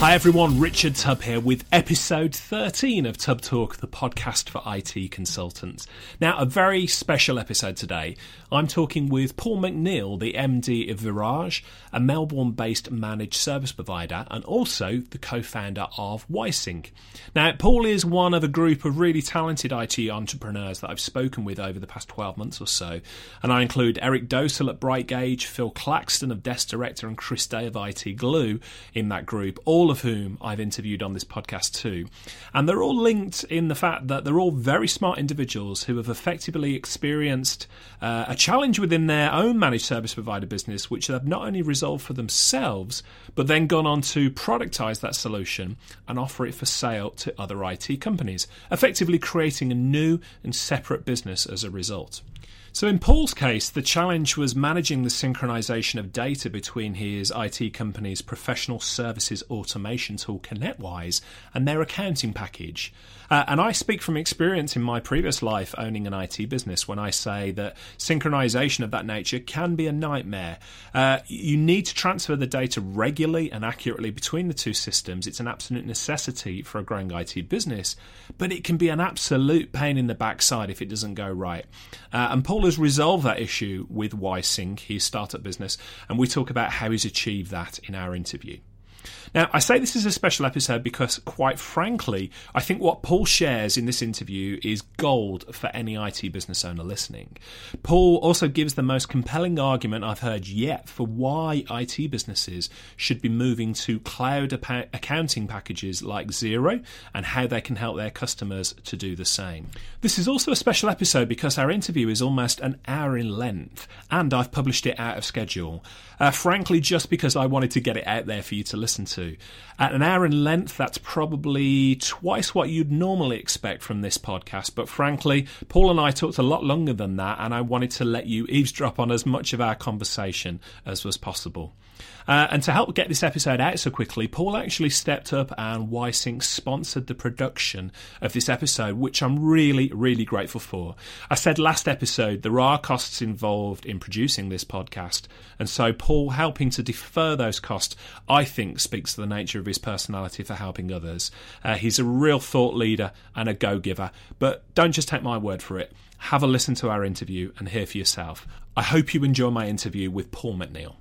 Hi everyone, Richard Tubb here with episode 13 of Tubb Talk, the podcast for IT consultants. Now, a very special episode today. I'm talking with Paul McNeil, the MD of Virage, a Melbourne based managed service provider, and also the co founder of WiseSync. Now, Paul is one of a group of really talented IT entrepreneurs that I've spoken with over the past 12 months or so, and I include Eric Dosal at Brightgauge, Phil Claxton of Desk Director, and Chris Day of IT Glue in that group, all of whom I've interviewed on this podcast too. And they're all linked in the fact that they're all very smart individuals who have effectively experienced uh, a challenge within their own managed service provider business, which they've not only resolved for themselves, but then gone on to productize that solution and offer it for sale to other IT companies, effectively creating a new and separate business as a result. So, in Paul's case, the challenge was managing the synchronization of data between his IT company's professional services automation tool ConnectWise and their accounting package. Uh, and I speak from experience in my previous life owning an IT business when I say that synchronization of that nature can be a nightmare. Uh, you need to transfer the data regularly and accurately between the two systems. It's an absolute necessity for a growing IT business, but it can be an absolute pain in the backside if it doesn't go right. Uh, and Paul has resolved that issue with WiseSync, his startup business, and we talk about how he's achieved that in our interview. Now, I say this is a special episode because, quite frankly, I think what Paul shares in this interview is gold for any IT business owner listening. Paul also gives the most compelling argument I've heard yet for why IT businesses should be moving to cloud accounting packages like Xero and how they can help their customers to do the same. This is also a special episode because our interview is almost an hour in length and I've published it out of schedule. Uh, frankly, just because I wanted to get it out there for you to listen to. At an hour in length, that's probably twice what you'd normally expect from this podcast. But frankly, Paul and I talked a lot longer than that, and I wanted to let you eavesdrop on as much of our conversation as was possible. Uh, and to help get this episode out so quickly, Paul actually stepped up and WiseSync sponsored the production of this episode, which I'm really, really grateful for. I said last episode there are costs involved in producing this podcast, and so Paul helping to defer those costs, I think, speaks to the nature of his personality for helping others. Uh, he's a real thought leader and a go giver, but don't just take my word for it. Have a listen to our interview and hear for yourself. I hope you enjoy my interview with Paul McNeil.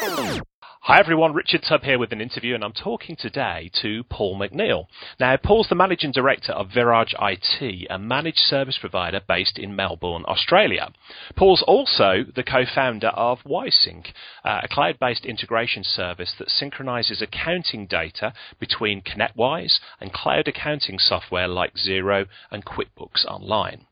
Hi everyone, Richard Tubb here with an interview and I'm talking today to Paul McNeil. Now, Paul's the Managing Director of Virage IT, a managed service provider based in Melbourne, Australia. Paul's also the co-founder of WiseSync, uh, a cloud-based integration service that synchronizes accounting data between ConnectWise and cloud accounting software like Xero and QuickBooks Online.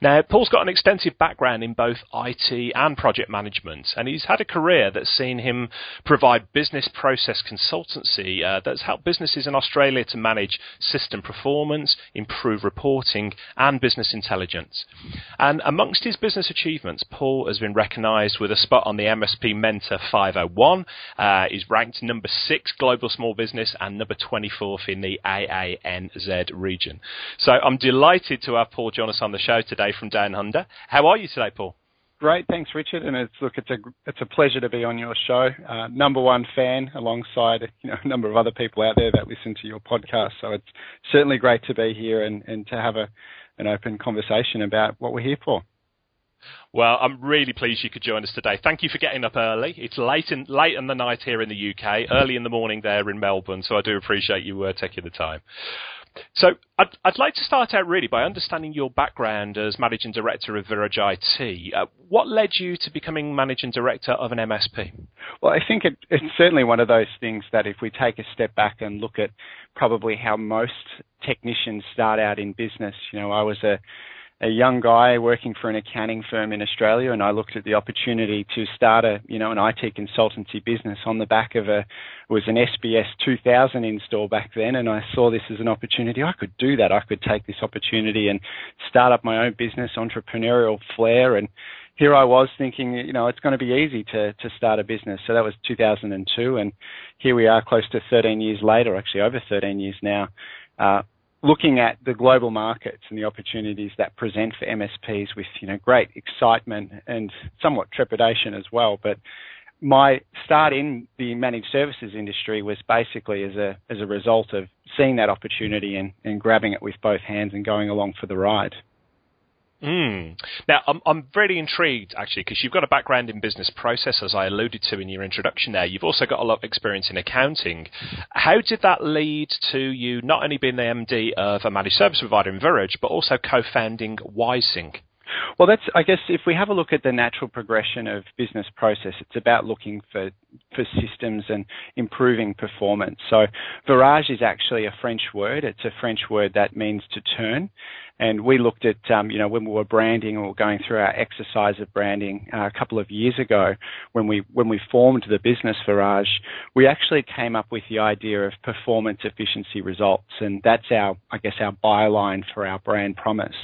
Now, Paul's got an extensive background in both IT and project management, and he's had a career that's seen him provide business process consultancy uh, that's helped businesses in Australia to manage system performance, improve reporting, and business intelligence. And amongst his business achievements, Paul has been recognised with a spot on the MSP Mentor 501. Uh, he's ranked number six global small business and number 24th in the AANZ region. So I'm delighted to have Paul Jonas on the show today from Down Under. How are you today, Paul? Great, thanks, Richard. And it's look, it's a it's a pleasure to be on your show. Uh, number one fan, alongside you know a number of other people out there that listen to your podcast. So it's certainly great to be here and, and to have a an open conversation about what we're here for. Well, I'm really pleased you could join us today. Thank you for getting up early. It's late in late in the night here in the UK, early in the morning there in Melbourne. So I do appreciate you uh, taking the time. So I'd, I'd like to start out really by understanding your background as managing director of Virage IT. Uh, what led you to becoming managing director of an MSP? Well, I think it, it's certainly one of those things that if we take a step back and look at probably how most technicians start out in business, you know, I was a a young guy working for an accounting firm in Australia, and I looked at the opportunity to start a, you know, an IT consultancy business on the back of a, was an SBS 2000 install back then, and I saw this as an opportunity. I could do that. I could take this opportunity and start up my own business, entrepreneurial flair, and here I was thinking, you know, it's going to be easy to to start a business. So that was 2002, and here we are, close to 13 years later, actually over 13 years now. Uh, looking at the global markets and the opportunities that present for MSPs with you know great excitement and somewhat trepidation as well. But my start in the managed services industry was basically as a as a result of seeing that opportunity and, and grabbing it with both hands and going along for the ride. Mm. Now, I'm, I'm really intrigued actually because you've got a background in business process, as I alluded to in your introduction there. You've also got a lot of experience in accounting. How did that lead to you not only being the MD of a managed service provider in Virage, but also co founding WiseSync? Well, that's, I guess, if we have a look at the natural progression of business process, it's about looking for, for systems and improving performance. So, virage is actually a French word. It's a French word that means to turn. And we looked at, um, you know, when we were branding or going through our exercise of branding uh, a couple of years ago, when we when we formed the business Virage, we actually came up with the idea of performance efficiency results, and that's our, I guess, our byline for our brand promise.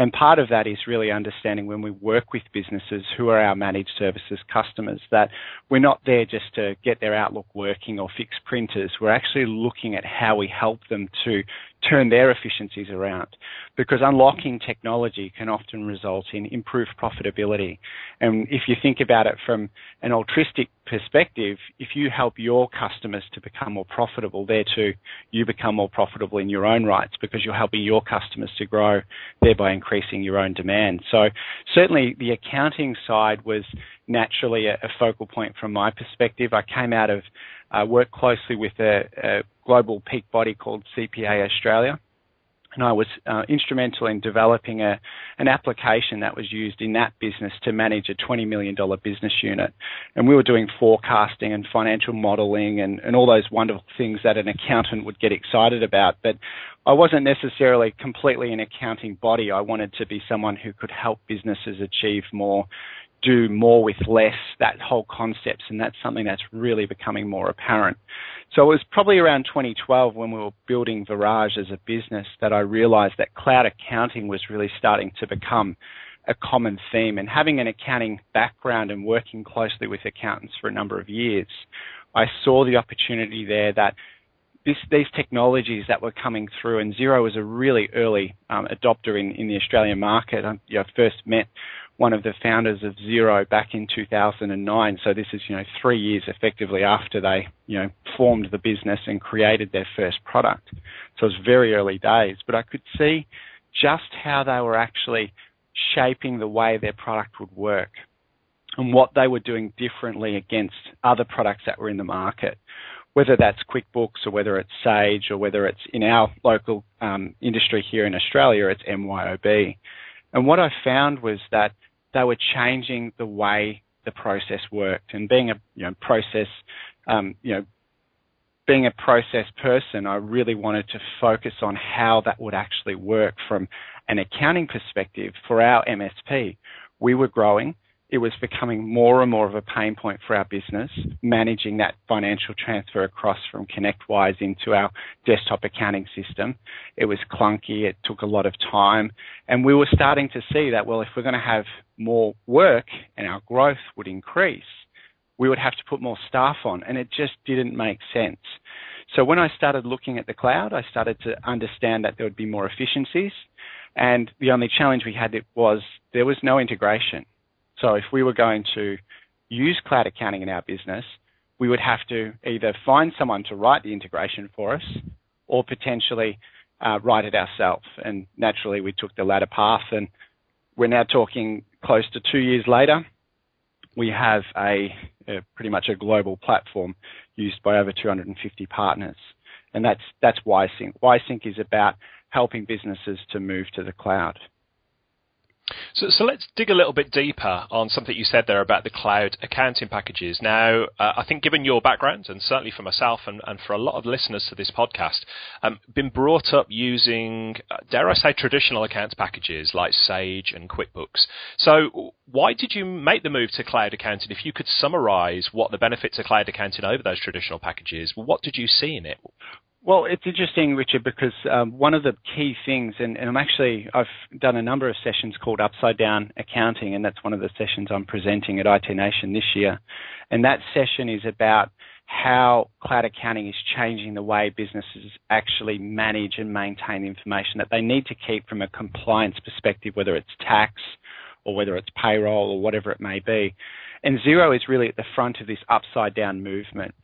And part of that is really understanding when we work with businesses who are our managed services customers that we're not there just to get their Outlook working or fix printers. We're actually looking at how we help them to turn their efficiencies around because unlocking technology can often result in improved profitability. And if you think about it from an altruistic perspective, if you help your customers to become more profitable, there too, you become more profitable in your own rights because you're helping your customers to grow, thereby increasing your own demand. So certainly the accounting side was naturally a, a focal point from my perspective. I came out of uh, work closely with a, a global peak body called CPA Australia and I was uh, instrumental in developing a, an application that was used in that business to manage a $20 million business unit. And we were doing forecasting and financial modeling and, and all those wonderful things that an accountant would get excited about. But I wasn't necessarily completely an accounting body. I wanted to be someone who could help businesses achieve more do more with less, that whole concept, and that's something that's really becoming more apparent. So it was probably around 2012 when we were building Virage as a business that I realized that cloud accounting was really starting to become a common theme. And having an accounting background and working closely with accountants for a number of years, I saw the opportunity there that this, these technologies that were coming through, and Xero was a really early um, adopter in, in the Australian market. I you know, first met one of the founders of Xero back in 2009. So this is, you know, three years effectively after they, you know, formed the business and created their first product. So it was very early days, but I could see just how they were actually shaping the way their product would work and what they were doing differently against other products that were in the market. Whether that's QuickBooks or whether it's Sage or whether it's in our local um, industry here in Australia, it's MYOB. And what I found was that they were changing the way the process worked. And being a you know, process, um, you know, being a process person, I really wanted to focus on how that would actually work from an accounting perspective for our MSP. We were growing it was becoming more and more of a pain point for our business, managing that financial transfer across from ConnectWise into our desktop accounting system. It was clunky, it took a lot of time, and we were starting to see that, well, if we're going to have more work and our growth would increase, we would have to put more staff on, and it just didn't make sense. So when I started looking at the cloud, I started to understand that there would be more efficiencies, and the only challenge we had was there was no integration. So if we were going to use cloud accounting in our business, we would have to either find someone to write the integration for us or potentially uh, write it ourselves. And naturally, we took the latter path. And we're now talking close to two years later. We have a, a pretty much a global platform used by over 250 partners. And that's, that's WiseSync. WiseSync is about helping businesses to move to the cloud. So, so let's dig a little bit deeper on something you said there about the cloud accounting packages. Now, uh, I think given your background, and certainly for myself and, and for a lot of listeners to this podcast, um, been brought up using, uh, dare I say, traditional accounts packages like Sage and QuickBooks. So, why did you make the move to cloud accounting? If you could summarize what the benefits of cloud accounting over those traditional packages, what did you see in it? Well, it's interesting, Richard, because um, one of the key things, and, and, I'm actually, I've done a number of sessions called Upside Down Accounting, and that's one of the sessions I'm presenting at IT Nation this year. And that session is about how cloud accounting is changing the way businesses actually manage and maintain information that they need to keep from a compliance perspective, whether it's tax or whether it's payroll or whatever it may be. And Xero is really at the front of this upside down movement.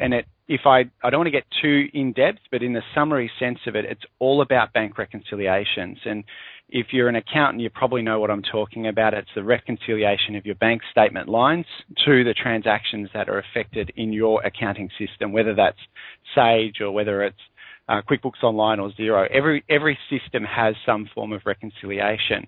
And it, if I, I don't want to get too in depth, but in the summary sense of it, it's all about bank reconciliations. And if you're an accountant, you probably know what I'm talking about. It's the reconciliation of your bank statement lines to the transactions that are affected in your accounting system, whether that's Sage or whether it's uh, QuickBooks Online or Xero. Every every system has some form of reconciliation.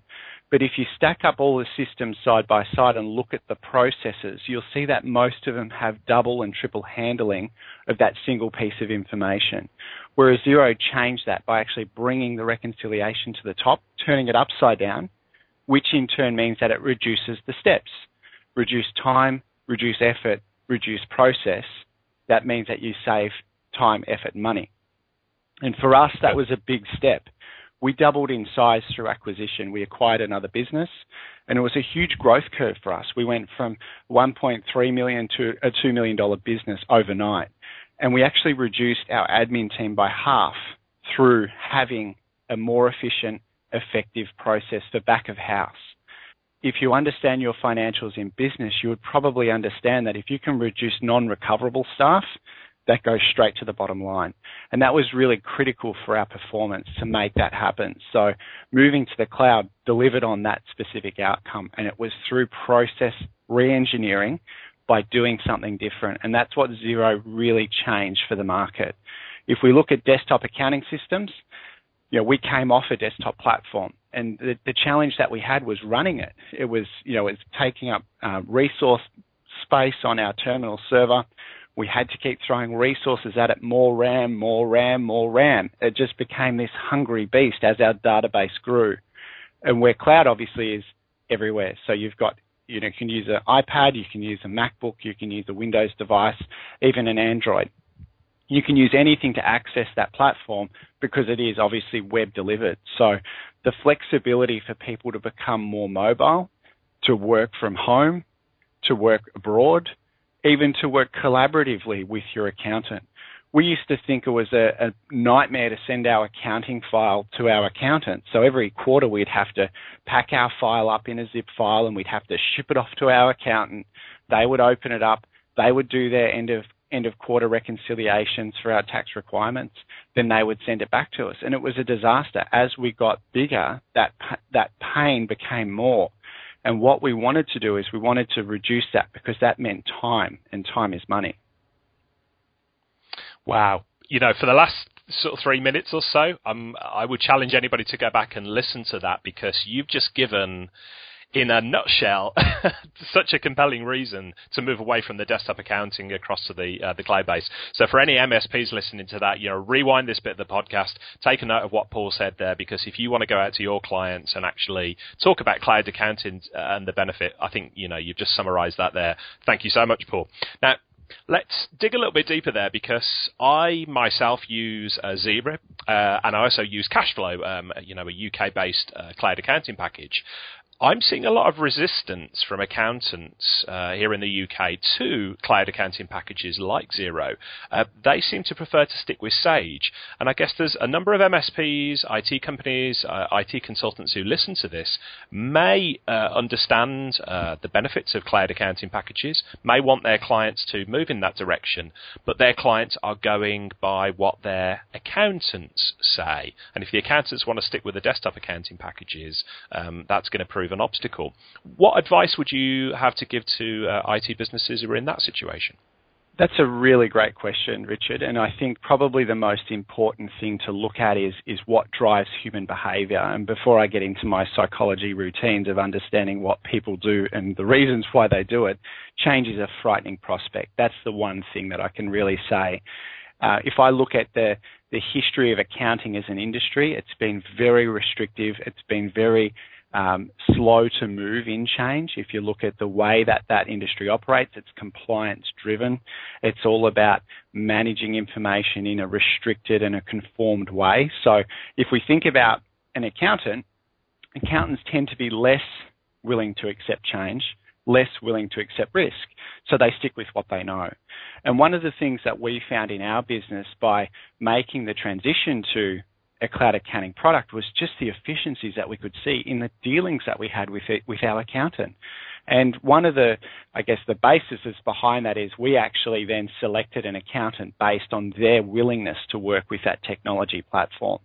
But if you stack up all the systems side by side and look at the processes, you'll see that most of them have double and triple handling of that single piece of information. Whereas Xero changed that by actually bringing the reconciliation to the top, turning it upside down, which in turn means that it reduces the steps, reduce time, reduce effort, reduce process. That means that you save time, effort, money. And for us, that was a big step we doubled in size through acquisition. We acquired another business, and it was a huge growth curve for us. We went from 1.3 million to a 2 million dollar business overnight, and we actually reduced our admin team by half through having a more efficient, effective process for back of house. If you understand your financials in business, you would probably understand that if you can reduce non-recoverable staff, that goes straight to the bottom line. And that was really critical for our performance to make that happen. So moving to the cloud delivered on that specific outcome. And it was through process re-engineering by doing something different. And that's what Xero really changed for the market. If we look at desktop accounting systems, you know, we came off a desktop platform and the, the challenge that we had was running it. It was, you know, it's taking up uh, resource space on our terminal server we had to keep throwing resources at it, more RAM, more RAM, more RAM. It just became this hungry beast as our database grew. And where cloud obviously is everywhere. So you've got, you know, you can use an iPad, you can use a MacBook, you can use a Windows device, even an Android. You can use anything to access that platform because it is obviously web delivered. So the flexibility for people to become more mobile, to work from home, to work abroad, even to work collaboratively with your accountant. We used to think it was a, a, nightmare to send our accounting file to our accountant. So every quarter we'd have to pack our file up in a zip file and we'd have to ship it off to our accountant. They would open it up. They would do their end of end of quarter reconciliations for our tax requirements. Then they would send it back to us, and it was a disaster. As we got bigger, that that pain became more. And what we wanted to do is we wanted to reduce that because that meant time, and time is money. Wow. You know, for the last sort of three minutes or so, um, I would challenge anybody to go back and listen to that because you've just given in a nutshell, such a compelling reason to move away from the desktop accounting across to the uh, the cloud base. So for any MSPs listening to that, you know, rewind this bit of the podcast, take a note of what Paul said there, because if you want to go out to your clients and actually talk about cloud accounting uh, and the benefit, I think you know you've just summarised that there. Thank you so much, Paul. Now. Let's dig a little bit deeper there because I myself use uh, Xero uh, and I also use KashFlow, um, you know, a UK based uh, cloud accounting package. I'm seeing a lot of resistance from accountants uh, here in the UK to cloud accounting packages like Xero. Uh, they seem to prefer to stick with Sage. And I guess there's a number of MSPs, IT companies, uh, IT consultants who listen to this may uh, understand uh, the benefits of cloud accounting packages, may want their clients to move in that direction, but their clients are going by what their accountants say. And if the accountants want to stick with the desktop accounting packages, um, that's going to prove an obstacle. What advice would you have to give to uh, IT businesses who are in that situation? That's a really great question, Richard. And I think probably the most important thing to look at is, is what drives human behavior. And before I get into my psychology routines of understanding what people do and the reasons why they do it, change is a frightening prospect. That's the one thing that I can really say. Uh, if I look at the, the history of accounting as an industry, it's been very restrictive. It's been very um, slow to move in change. If you look at the way that that industry operates, it's compliance driven. It's all about managing information in a restricted and a conformed way. So if we think about an accountant, accountants tend to be less willing to accept change, less willing to accept risk. So they stick with what they know. And one of the things that we found in our business by making the transition to a cloud accounting product was just the efficiencies that we could see in the dealings that we had with it, with our accountant. And one of the, I guess, the basis is behind that is we actually then selected an accountant based on their willingness to work with that technology platform.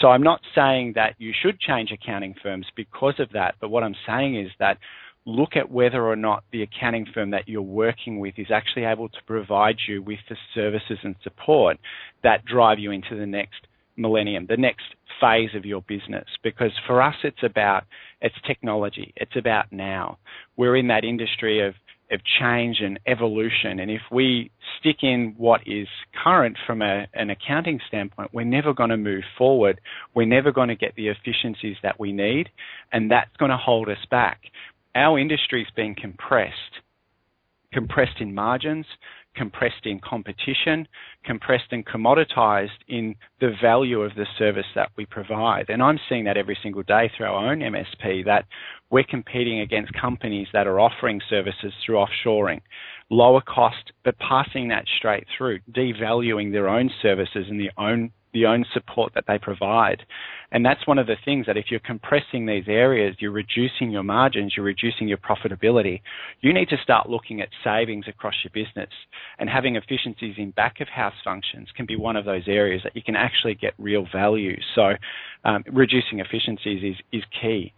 So I'm not saying that you should change accounting firms because of that, but what I'm saying is that look at whether or not the accounting firm that you're working with is actually able to provide you with the services and support that drive you into the next millennium, the next phase of your business. Because for us, it's about, it's technology. It's about now. We're in that industry of, of change and evolution. And if we stick in what is current from a, an accounting standpoint, we're never going to move forward. We're never going to get the efficiencies that we need. And that's going to hold us back our industry's been compressed, compressed in margins, compressed in competition, compressed and commoditized in the value of the service that we provide. And I'm seeing that every single day through our own MSP that we're competing against companies that are offering services through offshoring, lower cost, but passing that straight through, devaluing their own services and the own the own support that they provide. And that's one of the things that if you're compressing these areas, you're reducing your margins, you're reducing your profitability. You need to start looking at savings across your business. And having efficiencies in back of house functions can be one of those areas that you can actually get real value. So um, reducing efficiencies is, is key.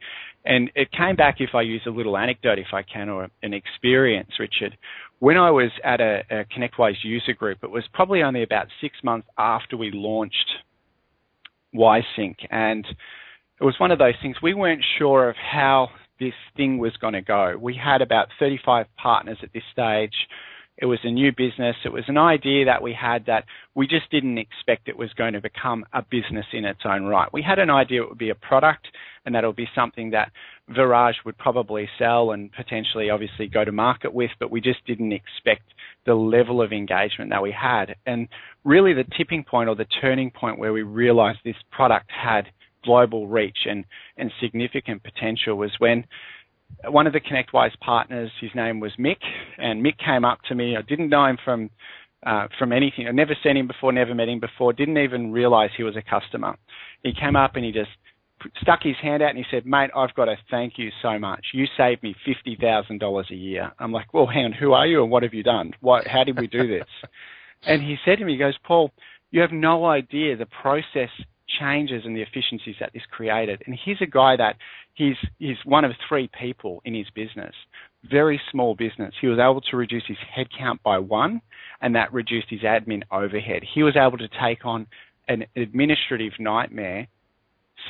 And it came back, if I use a little anecdote, if I can, or an experience, Richard. When I was at a, a ConnectWise user group, it was probably only about six months after we launched WiseSync. And it was one of those things, we weren't sure of how this thing was going to go. We had about 35 partners at this stage. It was a new business. It was an idea that we had that we just didn't expect it was going to become a business in its own right. We had an idea it would be a product and that it would be something that Virage would probably sell and potentially obviously go to market with, but we just didn't expect the level of engagement that we had. And really the tipping point or the turning point where we realized this product had global reach and, and significant potential was when one of the ConnectWise partners, his name was Mick, and Mick came up to me. I didn't know him from uh, from anything. I'd never seen him before, never met him before, didn't even realize he was a customer. He came up and he just stuck his hand out and he said, "Mate, I've got to thank you so much. You saved me fifty thousand dollars a year." I'm like, "Well, hang on, who are you and what have you done? What? How did we do this?" and he said to me, "He goes, Paul, you have no idea the process changes and the efficiencies that this created. And he's a guy that he's he's one of three people in his business. Very small business. He was able to reduce his headcount by one, and that reduced his admin overhead. He was able to take on an administrative nightmare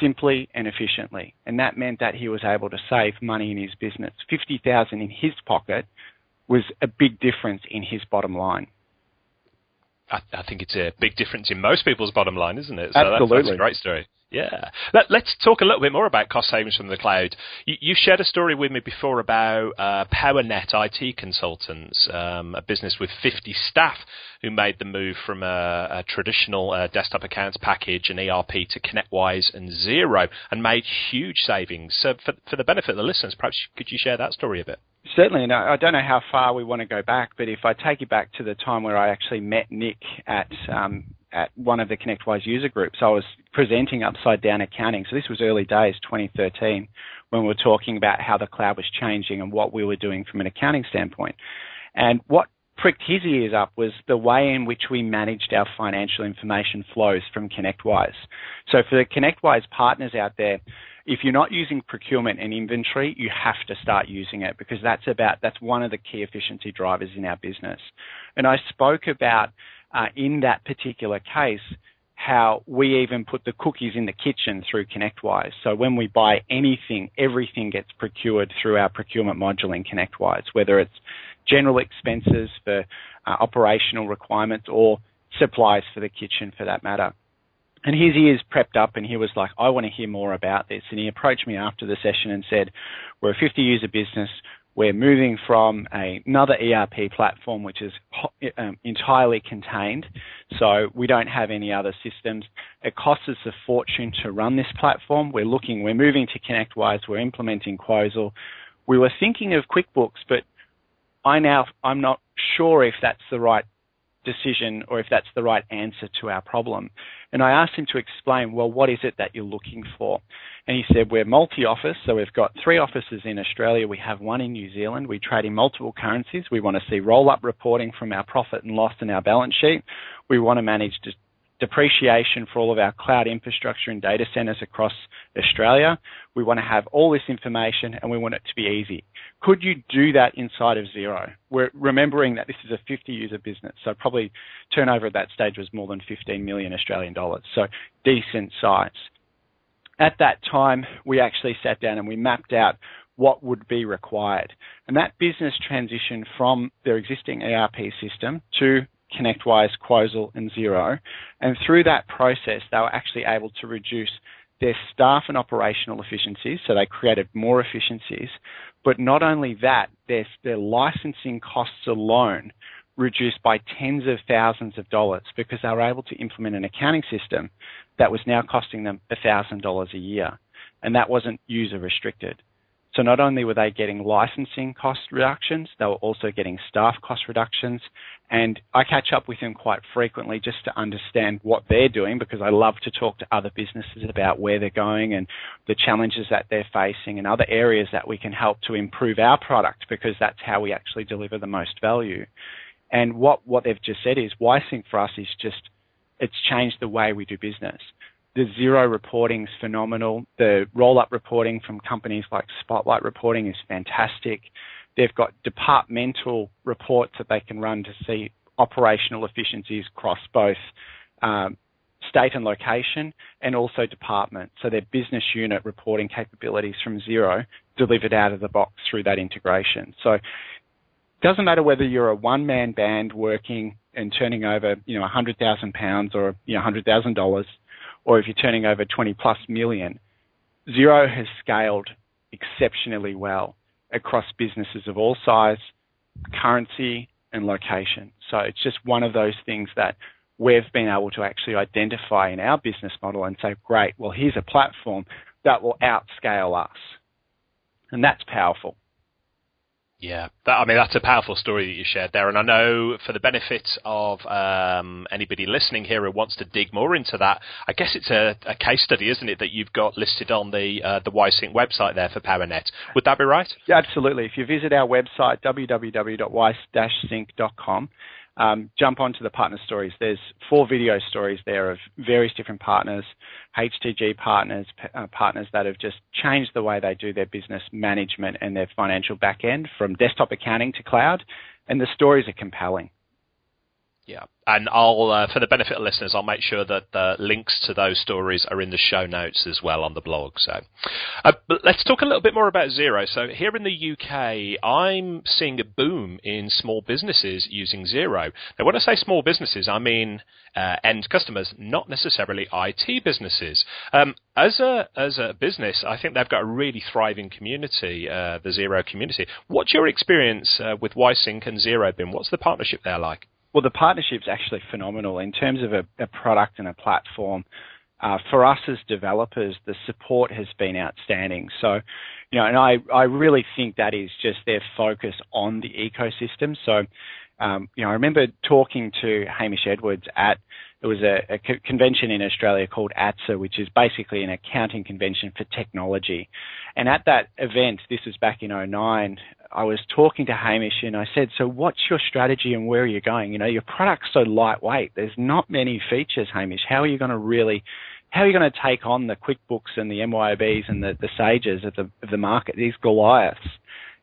simply and efficiently. And that meant that he was able to save money in his business. 50,000 in his pocket was a big difference in his bottom line. I, I, think it's a big difference in most people's bottom line, isn't it? So Absolutely. That's, that's a great story. Yeah. Let, us talk a little bit more about cost savings from the cloud. You, you shared a story with me before about uh, PowerNet IT Consultants, um, a business with 50 staff who made the move from a, a traditional uh, desktop accounts package and ERP to ConnectWise and Xero and made huge savings. So, for, for the benefit of the listeners, perhaps could you share that story a bit? Certainly, and I don't know how far we want to go back, but if I take you back to the time where I actually met Nick at um, at one of the ConnectWise user groups, I was presenting upside down accounting. So this was early days, 2013, when we were talking about how the cloud was changing and what we were doing from an accounting standpoint. And what pricked his ears up was the way in which we managed our financial information flows from ConnectWise. So for the ConnectWise partners out there, if you're not using procurement and inventory, you have to start using it because that's about that's one of the key efficiency drivers in our business. And I spoke about uh, in that particular case how we even put the cookies in the kitchen through ConnectWise. So when we buy anything, everything gets procured through our procurement module in ConnectWise, whether it's general expenses for uh, operational requirements or supplies for the kitchen for that matter. And his ears prepped up and he was like, I want to hear more about this. And he approached me after the session and said, We're a 50 user business. We're moving from a, another ERP platform, which is um, entirely contained. So we don't have any other systems. It costs us a fortune to run this platform. We're looking, we're moving to ConnectWise. We're implementing Quosal. We were thinking of QuickBooks, but I now, I'm not sure if that's the right decision or if that's the right answer to our problem. And I asked him to explain, well, what is it that you're looking for? And he said, we're multi-office, so we've got three offices in Australia. We have one in New Zealand. We trade in multiple currencies. We want to see roll-up reporting from our profit and loss in our balance sheet. We want to manage depreciation for all of our cloud infrastructure and data centers across Australia. We want to have all this information and we want it to be easy. Could you do that inside of Xero? We're remembering that this is a 50 user business, so probably turnover at that stage was more than 15 million Australian dollars, so decent size. At that time, we actually sat down and we mapped out what would be required. And that business transitioned from their existing ERP system to ConnectWise, Quosal, and Xero. And through that process, they were actually able to reduce their staff and operational efficiencies, so they created more efficiencies. But not only that, their, their licensing costs alone reduced by tens of thousands of dollars because they were able to implement an accounting system that was now costing them $1,000 a year. And that wasn't user restricted. So not only were they getting licensing cost reductions, they were also getting staff cost reductions. And I catch up with them quite frequently just to understand what they're doing because I love to talk to other businesses about where they're going and the challenges that they're facing and other areas that we can help to improve our product because that's how we actually deliver the most value. And what, what they've just said is WiseSync for us is just, it's changed the way we do business. The Xero reporting is phenomenal. The roll up reporting from companies like Spotlight Reporting is fantastic. They've got departmental reports that they can run to see operational efficiencies across both um, state and location and also department. So their business unit reporting capabilities from Xero delivered out of the box through that integration. So it doesn't matter whether you're a one man band working and turning over, you know, 100,000 pounds or, you know, $100,000 or if you're turning over 20 plus million, Xero has scaled exceptionally well across businesses of all size, currency, and location. So it's just one of those things that we've been able to actually identify in our business model and say, great, well, here's a platform that will outscale us. And that's powerful. Yeah, that, I mean that's a powerful story that you shared there, and I know for the benefit of um, anybody listening here who wants to dig more into that, I guess it's a, a case study, isn't it, that you've got listed on the uh, the WiseSync website there for PowerNet? Would that be right? Yeah, absolutely. If you visit our website www.wise-sync.com, um, jump onto the partner stories. There's four video stories there of various different partners, HTG partners, uh, partners that have just changed the way they do their business management and their financial back end from desktop accounting to cloud. And the stories are compelling. Yeah, and I'll, uh, for the benefit of listeners, I'll make sure that the links to those stories are in the show notes as well on the blog. So, uh, let's talk a little bit more about Xero. So here in the UK, I'm seeing a boom in small businesses using Xero. Now, when I say small businesses, I mean uh, end customers, not necessarily IT businesses. Um, as a as a business, I think they've got a really thriving community, uh, the Xero community. What's your experience uh, with WiseSync and Xero been? What's the partnership there like? Well, the partnership's actually phenomenal in terms of a, a product and a platform. Uh, for us as developers, the support has been outstanding. So, you know, and I, I really think that is just their focus on the ecosystem. So, um, you know, I remember talking to Hamish Edwards at it was a, a convention in Australia called ATSA, which is basically an accounting convention for technology. And at that event, this was back in 09, I was talking to Hamish and I said, So what's your strategy and where are you going? You know, your product's so lightweight. There's not many features, Hamish. How are you going to really how are you going to take on the QuickBooks and the MYOBs and the, the Sages of the of the market, these Goliaths?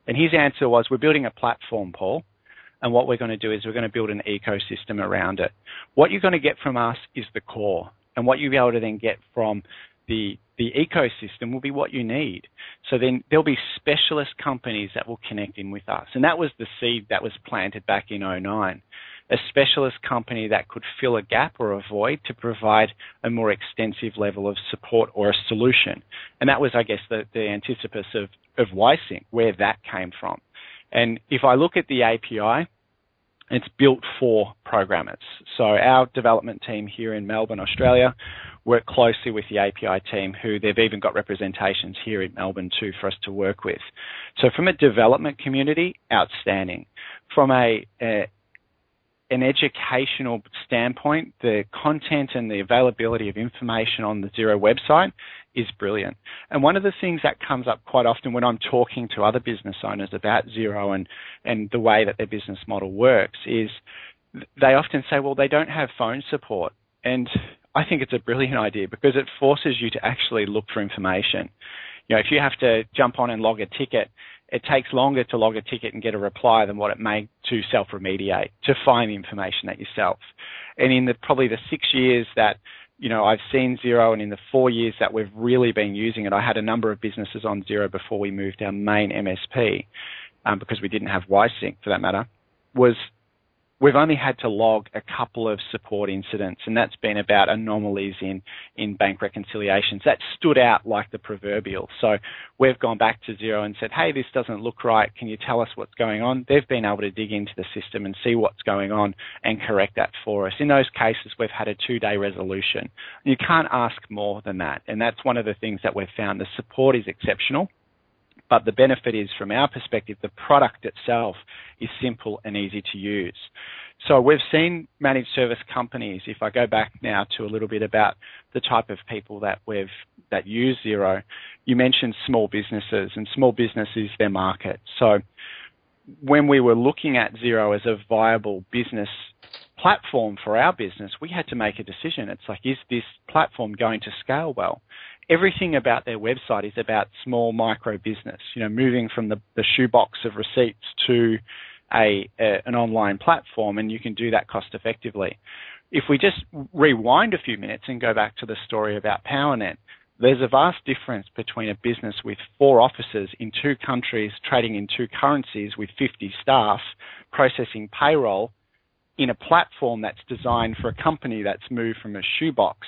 And his answer was, We're building a platform, Paul. And what we're going to do is we're going to build an ecosystem around it. What you're going to get from us is the core. And what you'll be able to then get from the the ecosystem will be what you need. So then there'll be specialist companies that will connect in with us. And that was the seed that was planted back in 09. A specialist company that could fill a gap or a void to provide a more extensive level of support or a solution. And that was, I guess, the, the antithesis of, of WiseSync, where that came from. And if I look at the API, it's built for programmers. So our development team here in Melbourne, Australia, work closely with the API team, who they've even got representations here in Melbourne too for us to work with. So from a development community, outstanding. From a, a an educational standpoint, the content and the availability of information on the Xero website is brilliant. And one of the things that comes up quite often when I'm talking to other business owners about Xero and, and the way that their business model works is they often say, well, they don't have phone support. And I think it's a brilliant idea because it forces you to actually look for information. You know, if you have to jump on and log a ticket, it takes longer to log a ticket and get a reply than what it may to self-remediate, to find information that yourself. And in the probably the six years that you know I've seen Xero, and in the four years that we've really been using it, I had a number of businesses on Xero before we moved our main MSP, um, because we didn't have WiseSync for that matter. Was We've only had to log a couple of support incidents, and that's been about anomalies in, in bank reconciliations. That stood out like the proverbial. So we've gone back to Xero and said, hey, this doesn't look right. Can you tell us what's going on? They've been able to dig into the system and see what's going on and correct that for us. In those cases, we've had a two day resolution. You can't ask more than that. And that's one of the things that we've found. The support is exceptional. But the benefit is, from our perspective, the product itself is simple and easy to use. So we've seen managed service companies. If I go back now to a little bit about the type of people that we've that use Xero, you mentioned small businesses, and small business is their market. So when we were looking at Xero as a viable business platform for our business, we had to make a decision. It's like, is this platform going to scale well? Everything about their website is about small micro business, you know, moving from the, the shoebox of receipts to a, a, an online platform, and you can do that cost effectively. If we just rewind a few minutes and go back to the story about PowerNet, there's a vast difference between a business with four offices in two countries, trading in two currencies with 50 staff, processing payroll in a platform that's designed for a company that's moved from a shoebox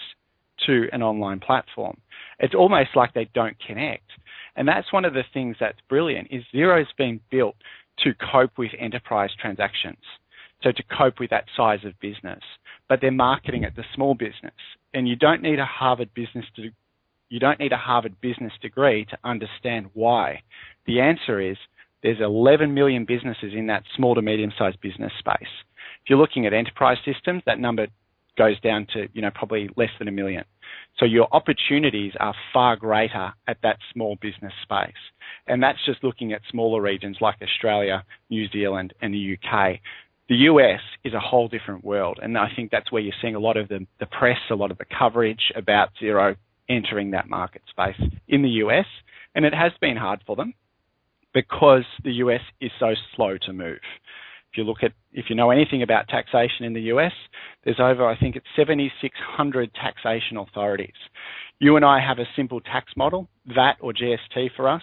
to an online platform. It's almost like they don't connect. And that's one of the things that's brilliant is Xero's been built to cope with enterprise transactions. So to cope with that size of business, but they're marketing it to small business. And you don't need a Harvard business to, you don't need a Harvard business degree to understand why. The answer is there's 11 million businesses in that small to medium sized business space. If you're looking at enterprise systems, that number goes down to, you know, probably less than a million. So your opportunities are far greater at that small business space. And that's just looking at smaller regions like Australia, New Zealand, and the UK. The US is a whole different world. And I think that's where you're seeing a lot of the, the press, a lot of the coverage about Xero entering that market space in the US. And it has been hard for them because the US is so slow to move. If you look at, if you know anything about taxation in the US, there's over, I think it's 7,600 taxation authorities. You and I have a simple tax model, VAT or GST for us.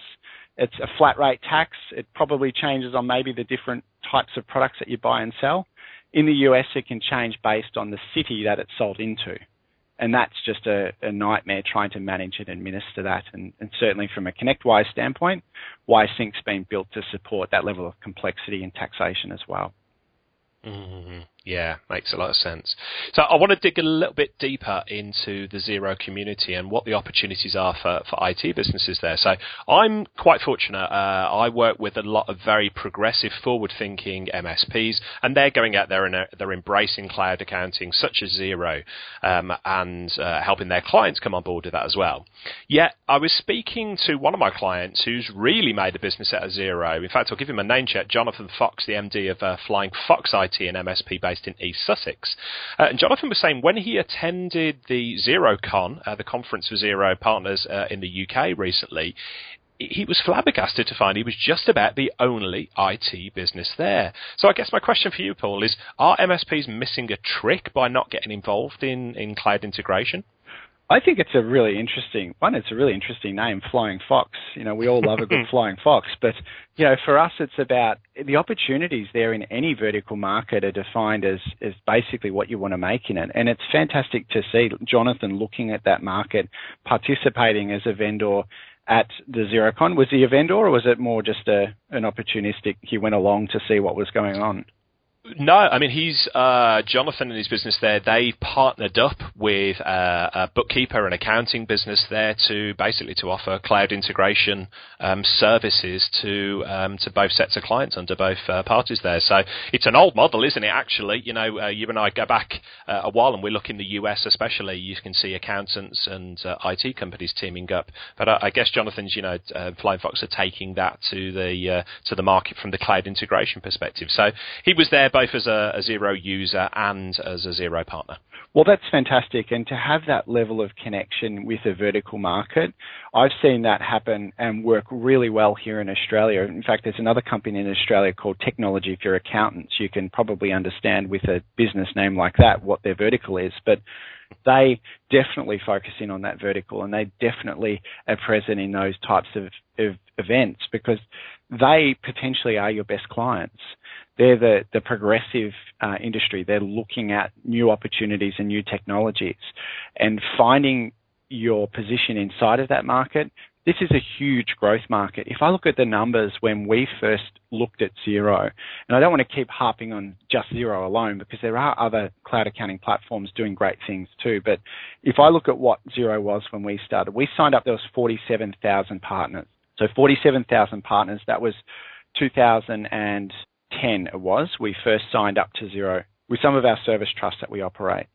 It's a flat rate tax. It probably changes on maybe the different types of products that you buy and sell. In the US, it can change based on the city that it's sold into. And that's just a, a nightmare trying to manage and administer that. And, and certainly from a ConnectWise standpoint, WiseSync's been built to support that level of complexity in taxation as well. Mm-hmm. Yeah, makes a lot of sense. So I want to dig a little bit deeper into the Xero community and what the opportunities are for, for IT businesses there. So I'm quite fortunate. Uh, I work with a lot of very progressive, forward-thinking MSPs, and they're going out there and they're embracing cloud accounting, such as Xero, um, and uh, helping their clients come on board with that as well. Yet I was speaking to one of my clients who's really made a business out of Xero. In fact, I'll give him a name check. Jonathan Fox, the MD of uh, Flying Fox IT, and MSP based in East Sussex. Uh, and Jonathan was saying when he attended the XeroCon, uh, the conference for Xero partners uh, in the UK recently, he was flabbergasted to find he was just about the only IT business there. So I guess my question for you, Paul, is are MSPs missing a trick by not getting involved in, in cloud integration? I think it's a really interesting one. It's a really interesting name, Flying Fox. You know, we all love a good flying fox, but you know, for us, it's about the opportunities there in any vertical market are defined as as basically what you want to make in it, and it's fantastic to see Jonathan looking at that market, participating as a vendor at the XeroCon. Was he a vendor, or was it more just a an opportunistic? He went along to see what was going on. No, I mean he's uh, Jonathan and his business there. They partnered up with uh, a bookkeeper and accounting business there to basically to offer cloud integration um, services to um, to both sets of clients under both uh, parties there. So it's an old model, isn't it? Actually, you know, uh, you and I go back uh, a while, and we look in the US, especially. You can see accountants and IT companies teaming up. But I, I guess Jonathan's, you know, Flying Fox are taking that to the to the market from the cloud integration perspective. So he was there both as a, a Xero user and as a Xero partner. Well, that's fantastic. And to have that level of connection with a vertical market, I've seen that happen and work really well here in Australia. In fact, there's another company in Australia called Technology for Accountants. You can probably understand with a business name like that what their vertical is. But they definitely focus in on that vertical and they definitely are present in those types of, of events because they potentially are your best clients they're the, the progressive uh, industry. They're looking at new opportunities and new technologies and finding your position inside of that market. This is a huge growth market. If I look at the numbers when we first looked at Xero, and I don't want to keep harping on just Xero alone because there are other cloud accounting platforms doing great things too. But if I look at what Xero was when we started, we signed up, there was 47,000 partners. So 47,000 partners, that was 2000 and 10 it was, we first signed up to Xero with some of our service trusts that we operate.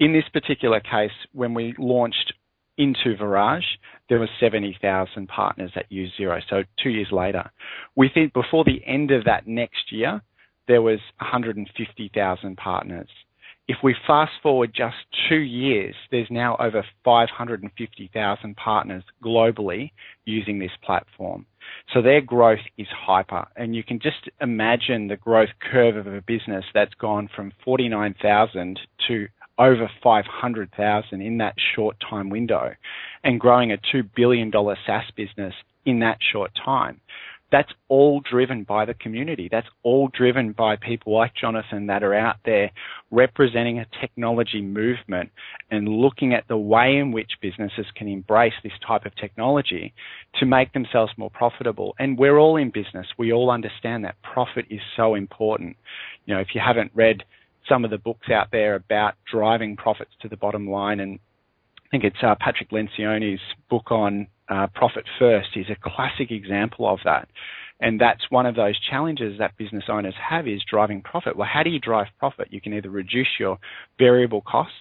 In this particular case, when we launched into Virage, there were 70,000 partners that used Xero. So two years later, we think before the end of that next year, there was 150,000 partners. If we fast forward just two years, there's now over 550,000 partners globally using this platform. So their growth is hyper. And you can just imagine the growth curve of a business that's gone from 49,000 to over 500,000 in that short time window and growing a $2 billion SaaS business in that short time that's all driven by the community. That's all driven by people like Jonathan that are out there representing a technology movement and looking at the way in which businesses can embrace this type of technology to make themselves more profitable. And we're all in business. We all understand that profit is so important. You know, if you haven't read some of the books out there about driving profits to the bottom line and I think it's uh, Patrick Lencioni's book on uh, profit first is a classic example of that. And that's one of those challenges that business owners have is driving profit. Well, how do you drive profit? You can either reduce your variable costs,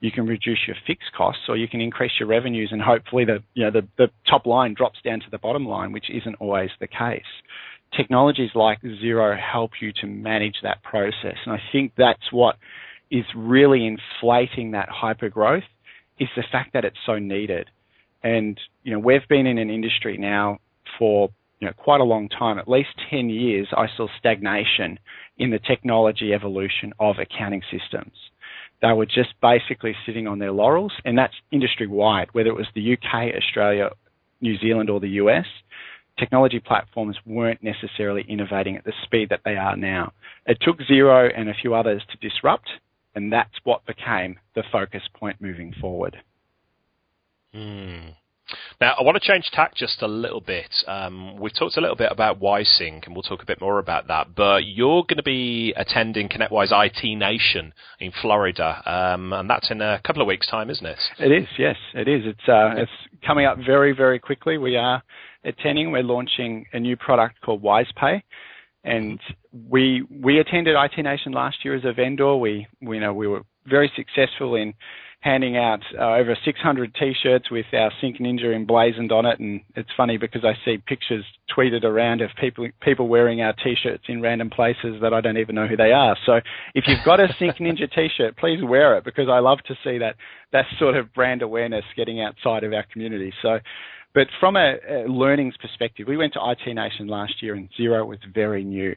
you can reduce your fixed costs, or you can increase your revenues and hopefully the, you know, the, the top line drops down to the bottom line, which isn't always the case. Technologies like Xero help you to manage that process. And I think that's what is really inflating that hyper growth is the fact that it's so needed. And, you know, we've been in an industry now for, you know, quite a long time, at least 10 years, I saw stagnation in the technology evolution of accounting systems. They were just basically sitting on their laurels, and that's industry wide, whether it was the UK, Australia, New Zealand, or the US. Technology platforms weren't necessarily innovating at the speed that they are now. It took Xero and a few others to disrupt, and that's what became the focus point moving forward. Hmm. Now, I want to change tack just a little bit. Um, we've talked a little bit about WiseSync, and we'll talk a bit more about that. But you're going to be attending ConnectWise IT Nation in Florida, um, and that's in a couple of weeks' time, isn't it? It is, yes, it is. It's uh, it's coming up very, very quickly. We are attending. We're launching a new product called WisePay, and we we attended IT Nation last year as a vendor. We, we you know we were very successful in handing out uh, over 600 T-shirts with our Sync Ninja emblazoned on it, and it's funny because I see pictures tweeted around of people people wearing our T-shirts in random places that I don't even know who they are. So if you've got a Sync Ninja T-shirt, please wear it because I love to see that that sort of brand awareness getting outside of our community. So but from a, a, learnings perspective, we went to IT Nation last year and Xero was very new.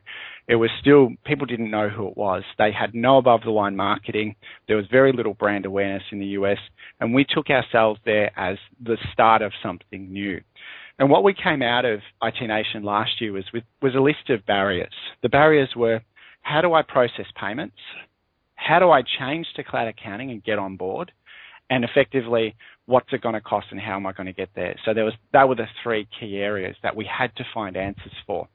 It was still, people didn't know who it was. They had no above the line marketing. There was very little brand awareness in the US. And we took ourselves there as the start of something new. And what we came out of IT Nation last year was with, was a list of barriers. The barriers were, how do I process payments? How do I change to cloud accounting and get on board? And effectively, what's it going to cost and how am I going to get there? So there was that were the three key areas that we had to find answers for.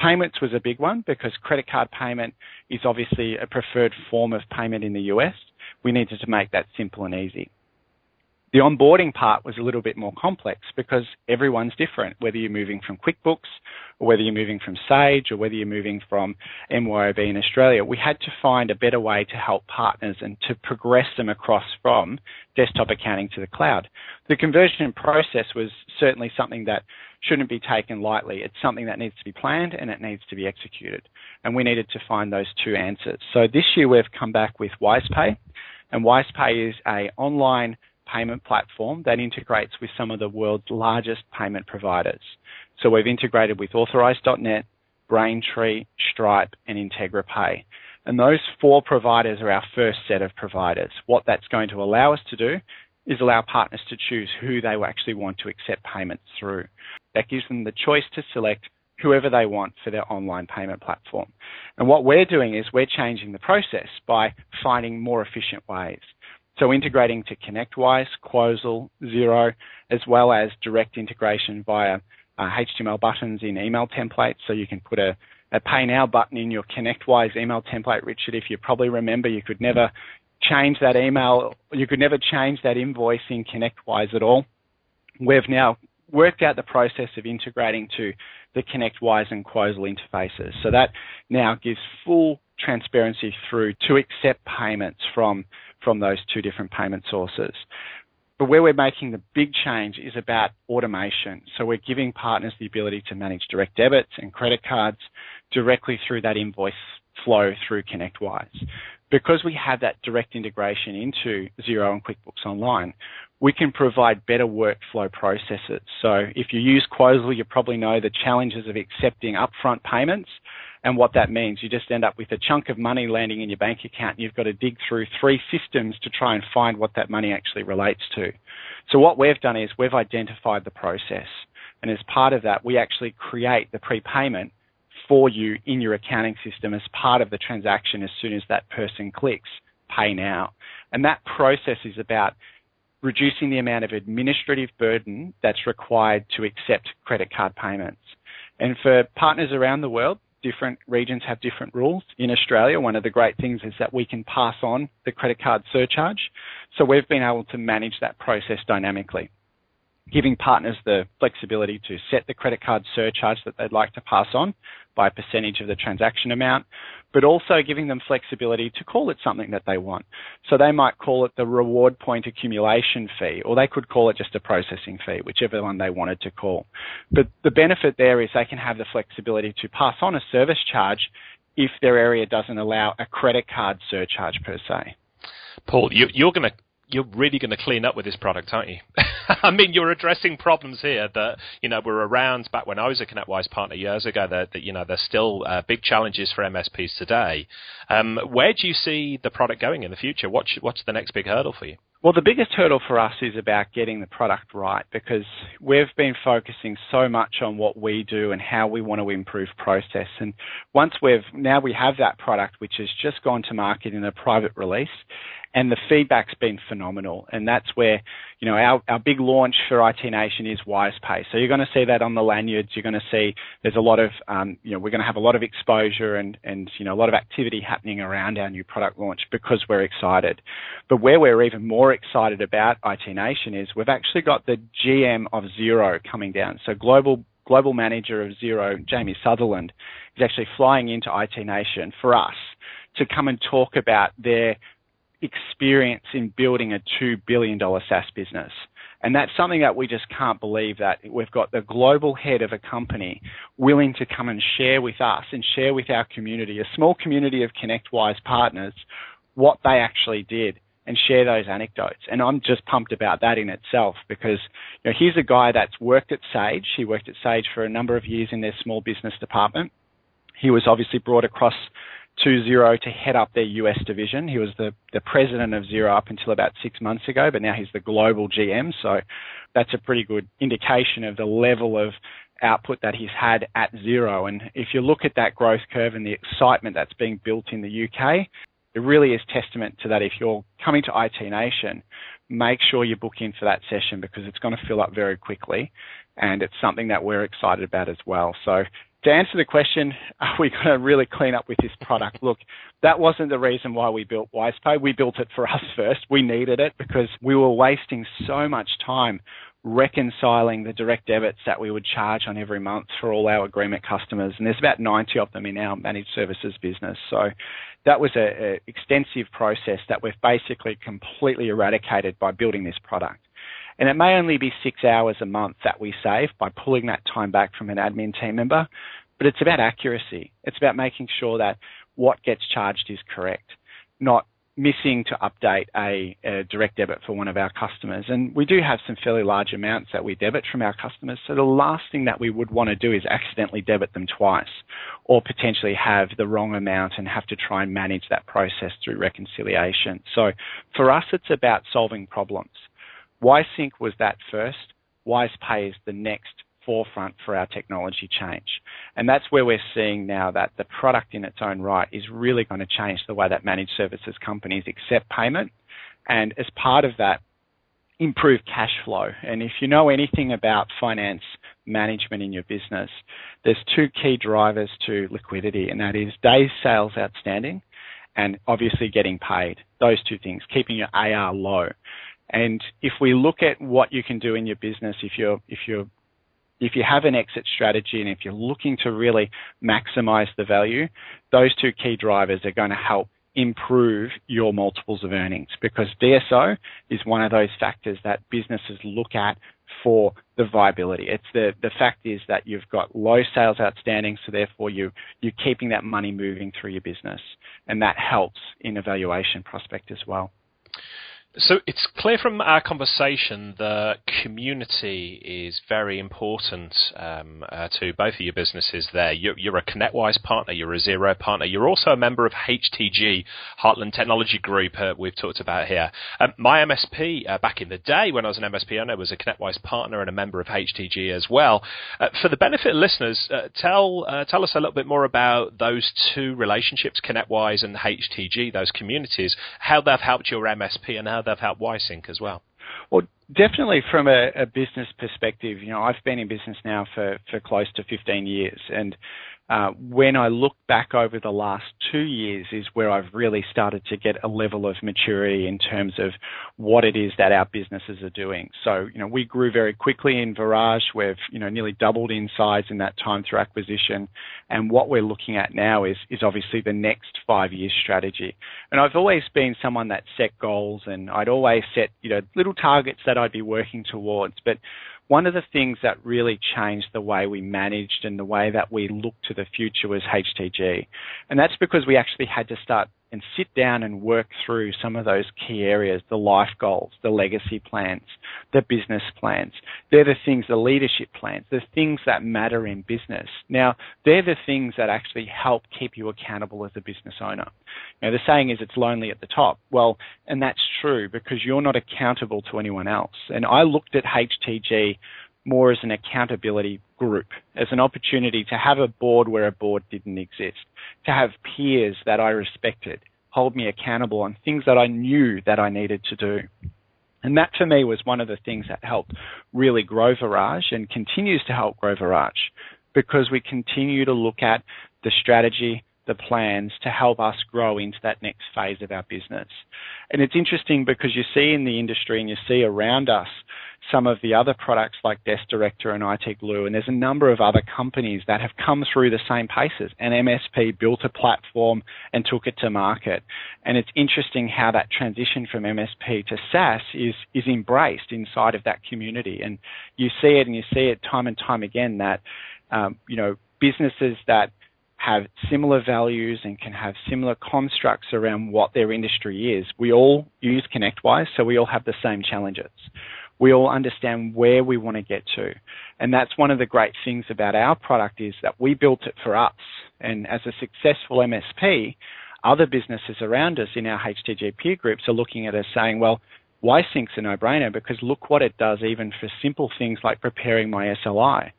Payments was a big one because credit card payment is obviously a preferred form of payment in the US. We needed to make that simple and easy. The onboarding part was a little bit more complex because everyone's different, whether you're moving from QuickBooks or whether you're moving from Sage or whether you're moving from MYOB in Australia. We had to find a better way to help partners and to progress them across from desktop accounting to the cloud. The conversion process was certainly something that shouldn't be taken lightly. It's something that needs to be planned and it needs to be executed. And we needed to find those two answers. So this year we've come back with WisePay and WisePay is a online payment platform that integrates with some of the world's largest payment providers. So we've integrated with Authorize.net, Braintree, Stripe, and IntegraPay. And those four providers are our first set of providers. What that's going to allow us to do is allow partners to choose who they actually want to accept payments through. That gives them the choice to select whoever they want for their online payment platform. And what we're doing is we're changing the process by finding more efficient ways. So integrating to ConnectWise, Quosal, Xero, as well as direct integration via uh, HTML buttons in email templates. So you can put a, a Pay Now button in your ConnectWise email template. Richard, if you probably remember, you could never change that email, you could never change that invoice in ConnectWise at all. We've now worked out the process of integrating to the ConnectWise and Quosal interfaces. So that now gives full transparency through to accept payments from from those two different payment sources. But where we're making the big change is about automation. So we're giving partners the ability to manage direct debits and credit cards directly through that invoice flow through ConnectWise. Because we have that direct integration into Xero and QuickBooks Online, we can provide better workflow processes. So if you use Quosal, you probably know the challenges of accepting upfront payments and what that means. You just end up with a chunk of money landing in your bank account and you've got to dig through three systems to try and find what that money actually relates to. So what we've done is we've identified the process. And as part of that, we actually create the prepayment for you in your accounting system as part of the transaction as soon as that person clicks pay now. And that process is about reducing the amount of administrative burden that's required to accept credit card payments. And for partners around the world, different regions have different rules. In Australia, one of the great things is that we can pass on the credit card surcharge. So we've been able to manage that process dynamically, giving partners the flexibility to set the credit card surcharge that they'd like to pass on by a percentage of the transaction amount, but also giving them flexibility to call it something that they want. So they might call it the reward point accumulation fee, or they could call it just a processing fee, whichever one they wanted to call. But the benefit there is they can have the flexibility to pass on a service charge if their area doesn't allow a credit card surcharge per se. Paul, you, are going to you're really going to clean up with this product, aren't you? I mean, you're addressing problems here that you know were around back when I was a ConnectWise partner years ago. That, that you know there's still uh, big challenges for MSPs today. Um, where do you see the product going in the future? What's what's the next big hurdle for you? Well, the biggest hurdle for us is about getting the product right because we've been focusing so much on what we do and how we want to improve process. And once we've, now we have that product which has just gone to market in a private release and the feedback's been phenomenal. And that's where, you know, our, our big launch for IT Nation is WisePay. So you're going to see that on the lanyards. You're going to see there's a lot of, um, you know, we're going to have a lot of exposure and, and, you know, a lot of activity happening around our new product launch because we're excited. But where we're even more excited about IT Nation is we've actually got the GM of Xero coming down. So global global manager of Xero, Jamie Sutherland, is actually flying into IT Nation for us to come and talk about their experience in building a $2 billion SaaS business. And that's something that we just can't believe that we've got the global head of a company willing to come and share with us and share with our community, a small community of ConnectWise partners, what they actually did and share those anecdotes. And I'm just pumped about that in itself because you know, here's a guy that's worked at Sage. He worked at Sage for a number of years in their small business department. He was obviously brought across to Xero to head up their US division. He was the, the president of Xero up until about six months ago, but now he's the global GM. So that's a pretty good indication of the level of output that he's had at Xero. And if you look at that growth curve and the excitement that's being built in the UK, it really is testament to that. If you're coming to IT Nation, make sure you book in for that session because it's going to fill up very quickly and it's something that we're excited about as well. So to answer the question, are we going to really clean up with this product? Look, that wasn't the reason why we built WisePay. We built it for us first. We needed it because we were wasting so much time reconciling the direct debits that we would charge on every month for all our agreement customers. And there's about 90 of them in our managed services business. So that was an extensive process that we've basically completely eradicated by building this product. And it may only be six hours a month that we save by pulling that time back from an admin team member, but it's about accuracy. It's about making sure that what gets charged is correct, not missing to update a, a, direct debit for one of our customers. And we do have some fairly large amounts that we debit from our customers. So the last thing that we would want to do is accidentally debit them twice or potentially have the wrong amount and have to try and manage that process through reconciliation. So for us, it's about solving problems. WiseSync was that first. WisePay is the next forefront for our technology change. And that's where we're seeing now that the product in its own right is really going to change the way that managed services companies accept payment. And as part of that, improve cash flow. And if you know anything about finance management in your business, there's two key drivers to liquidity, and that is days sales outstanding and obviously getting paid. Those two things, keeping your AR low. And if we look at what you can do in your business, if you're if you're if you have an exit strategy and if you're looking to really maximize the value, those two key drivers are going to help improve your multiples of earnings because DSO is one of those factors that businesses look at for the viability. It's the, the fact is that you've got low sales outstanding, so therefore you, you're keeping that money moving through your business. And that helps in evaluation prospect as well. So it's clear from our conversation that community is very important um, uh, to both of your businesses there. You're, you're, a ConnectWise partner, you're a Xero partner, you're also a member of HTG, Heartland Technology Group, uh, we've talked about here. Um, my MSP, uh, back in the day when I was an MSP owner, was a ConnectWise partner and a member of HTG as well. Uh, for the benefit of listeners, uh, tell, uh, tell us a little bit more about those two relationships, ConnectWise and HTG, those communities, how they've helped your MSP and how they've helped WiseSync as well? Well, definitely from a, a, business perspective, you know, I've been in business now for, for close to 15 years, and uh, when I look back over the last two years is where I've really started to get a level of maturity in terms of what it is that our businesses are doing. So, you know, we grew very quickly in Virage. We've, you know, nearly doubled in size in that time through acquisition. And what we're looking at now is, is obviously the next five year strategy. And I've always been someone that set goals and I'd always set, you know, little targets that I'd be working towards. But one of the things that really changed the way we managed and the way that we looked to the future was HTG. And that's because we actually had to start and sit down and work through some of those key areas, the life goals, the legacy plans, the business plans. They're the things, the leadership plans, the things that matter in business. Now, they're the things that actually help keep you accountable as a business owner. Know, the saying is it's lonely at the top. Well, and that's true because you're not accountable to anyone else. And I looked at HTG more as an accountability group, as an opportunity to have a board where a board didn't exist, to have peers that I respected hold me accountable on things that I knew that I needed to do. And that for me was one of the things that helped really grow Virage and continues to help grow Virage because we continue to look at the strategy, the plans to help us grow into that next phase of our business. And it's interesting because you see in the industry and you see around us some of the other products like Desk Director and IT Glue, and there's a number of other companies that have come through the same paces. And MSP built a platform and took it to market. And it's interesting how that transition from MSP to SaaS is is embraced inside of that community. And you see it and you see it time and time again that um, you know businesses that have similar values and can have similar constructs around what their industry is. We all use ConnectWise, so we all have the same challenges we all understand where we want to get to. And that's one of the great things about our product is that we built it for us. And as a successful MSP, other businesses around us in our HTG peer groups are looking at us saying, well, why sync's a no-brainer because look what it does even for simple things like preparing my SLI.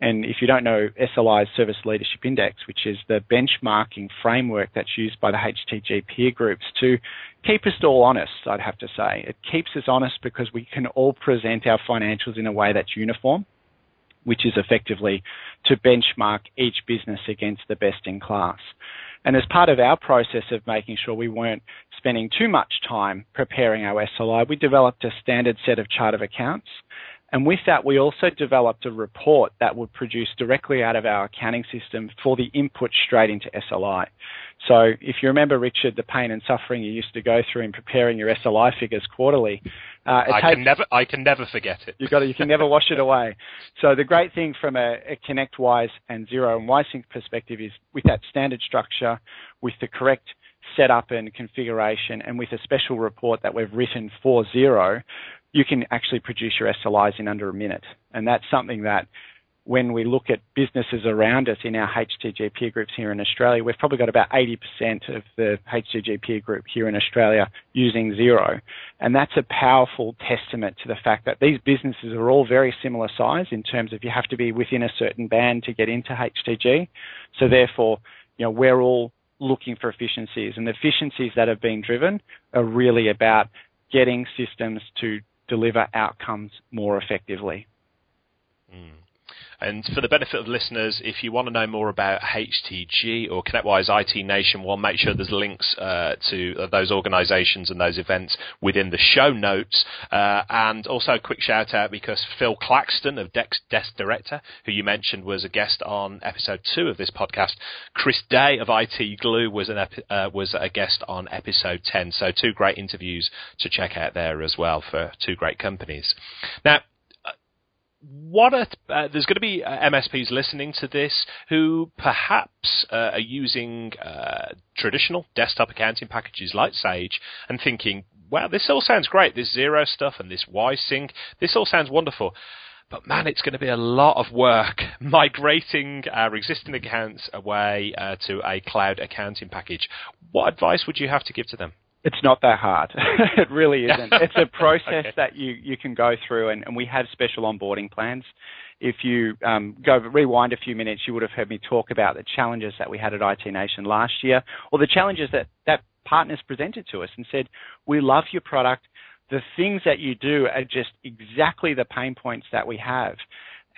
And if you don't know SLI's Service Leadership Index, which is the benchmarking framework that's used by the HTG peer groups to keep us all honest, I'd have to say. It keeps us honest because we can all present our financials in a way that's uniform. which is effectively to benchmark each business against the best in class. And as part of our process of making sure we weren't spending too much time preparing our SLI, we developed a standard set of chart of accounts and with that, we also developed a report that would produce directly out of our accounting system for the input straight into SLI. So if you remember, Richard, the pain and suffering you used to go through in preparing your SLI figures quarterly, uh, I takes, can never, I can never forget it. You got, you can never wash it away. So the great thing from a, a ConnectWise and Xero and WiseSync perspective is with that standard structure, with the correct setup and configuration, and with a special report that we've written for Xero, you can actually produce your SLIs in under a minute. And that's something that when we look at businesses around us in our HTG peer groups here in Australia, we've probably got about 80% of the HTG peer group here in Australia using Xero. And that's a powerful testament to the fact that these businesses are all very similar size in terms of you have to be within a certain band to get into HTG. So therefore, you know, we're all looking for efficiencies and the efficiencies that have been driven are really about getting systems to deliver outcomes more effectively. Mm. And for the benefit of listeners, if you want to know more about HTG or ConnectWise IT Nation, we'll make sure there's links uh, to uh, those organisations and those events within the show notes. Uh, and also a quick shout out because Phil Claxton of Dex Desk Director, who you mentioned was a guest on episode two of this podcast. Chris Day of IT Glue was an epi- uh, was a guest on episode ten. So two great interviews to check out there as well for two great companies. Now what are, uh, there's going to be uh, MSPs listening to this who perhaps uh, are using uh, traditional desktop accounting packages like Sage and thinking, wow, this all sounds great. This Xero stuff and this WiseSync, this all sounds wonderful. But man, it's going to be a lot of work migrating our existing accounts away uh, to a cloud accounting package. What advice would you have to give to them? It's not that hard. it really isn't. it's a process okay. that you, you can go through, and, and we have special onboarding plans. If you um, go rewind a few minutes, you would have heard me talk about the challenges that we had at IT Nation last year, or the challenges that, that partners presented to us and said, We love your product. The things that you do are just exactly the pain points that we have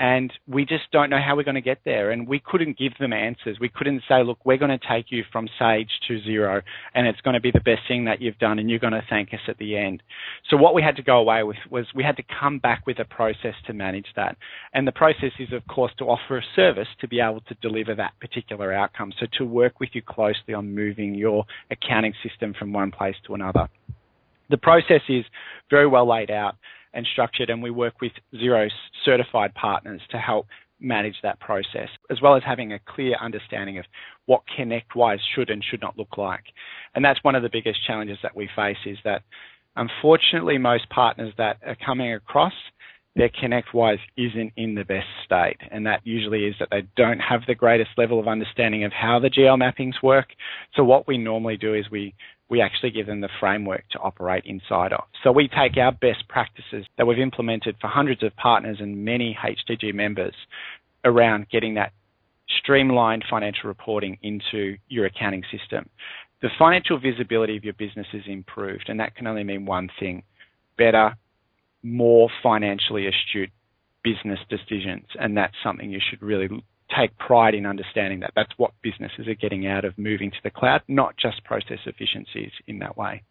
and we just don't know how we're going to get there. And we couldn't give them answers. We couldn't say, look, we're going to take you from Sage to Xero, and it's going to be the best thing that you've done, and you're going to thank us at the end. So what we had to go away with was we had to come back with a process to manage that. And the process is, of course, to offer a service to be able to deliver that particular outcome. So to work with you closely on moving your accounting system from one place to another. The process is very well laid out and structured, and we work with Xero certified partners to help manage that process, as well as having a clear understanding of what ConnectWise should and should not look like. And that's one of the biggest challenges that we face is that unfortunately most partners that are coming across their ConnectWise isn't in the best state. And that usually is that they don't have the greatest level of understanding of how the GL mappings work. So what we normally do is we we actually give them the framework to operate inside of. So we take our best practices that we've implemented for hundreds of partners and many HTG members around getting that streamlined financial reporting into your accounting system. The financial visibility of your business is improved, and that can only mean one thing better, more financially astute business decisions. And that's something you should really take pride in understanding that that's what businesses are getting out of moving to the cloud, not just process efficiencies in that way.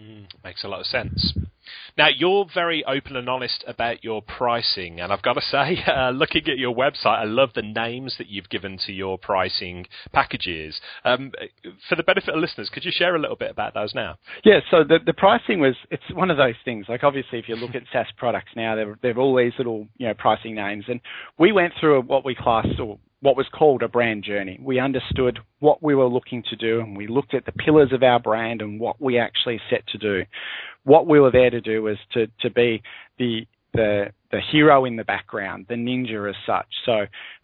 Mm, makes a lot of sense. Now, you're very open and honest about your pricing, and I've got to say, uh, looking at your website, I love the names that you've given to your pricing packages. Um, for the benefit of listeners, could you share a little bit about those now? Yeah, so the, the pricing was, it's one of those things. Like, obviously, if you look at SaaS products now, they've, they've all these little, you know, pricing names, and we went through what we classed, or what was called a brand journey. We understood what we were looking to do and we looked at the pillars of our brand and what we actually set to do. What we were there to do was to, to be the, the, the hero in the background, the ninja as such. So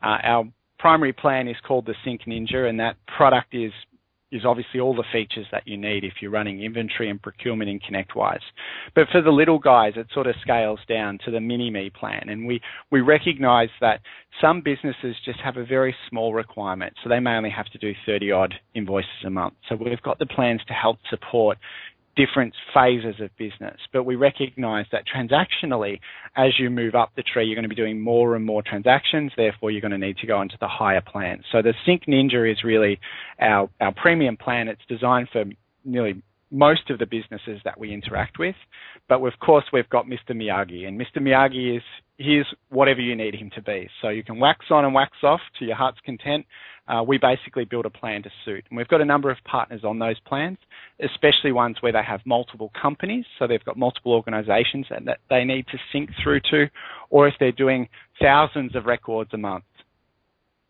uh, our primary plan is called the Sync Ninja and that product is is obviously all the features that you need if you're running inventory and procurement in ConnectWise. But for the little guys, it sort of scales down to the mini me plan. And we, we recognize that some businesses just have a very small requirement. So they may only have to do 30 odd invoices a month. So we've got the plans to help support different phases of business. But we recognize that transactionally, as you move up the tree, you're going to be doing more and more transactions. Therefore, you're going to need to go into the higher plan. So the Sync Ninja is really our, our premium plan. It's designed for nearly most of the businesses that we interact with. But of course, we've got Mr. Miyagi, and Mr. Miyagi is he's whatever you need him to be. So you can wax on and wax off to your heart's content. Uh, we basically build a plan to suit. And we've got a number of partners on those plans, especially ones where they have multiple companies. So they've got multiple organizations that they need to sync through to, or if they're doing thousands of records a month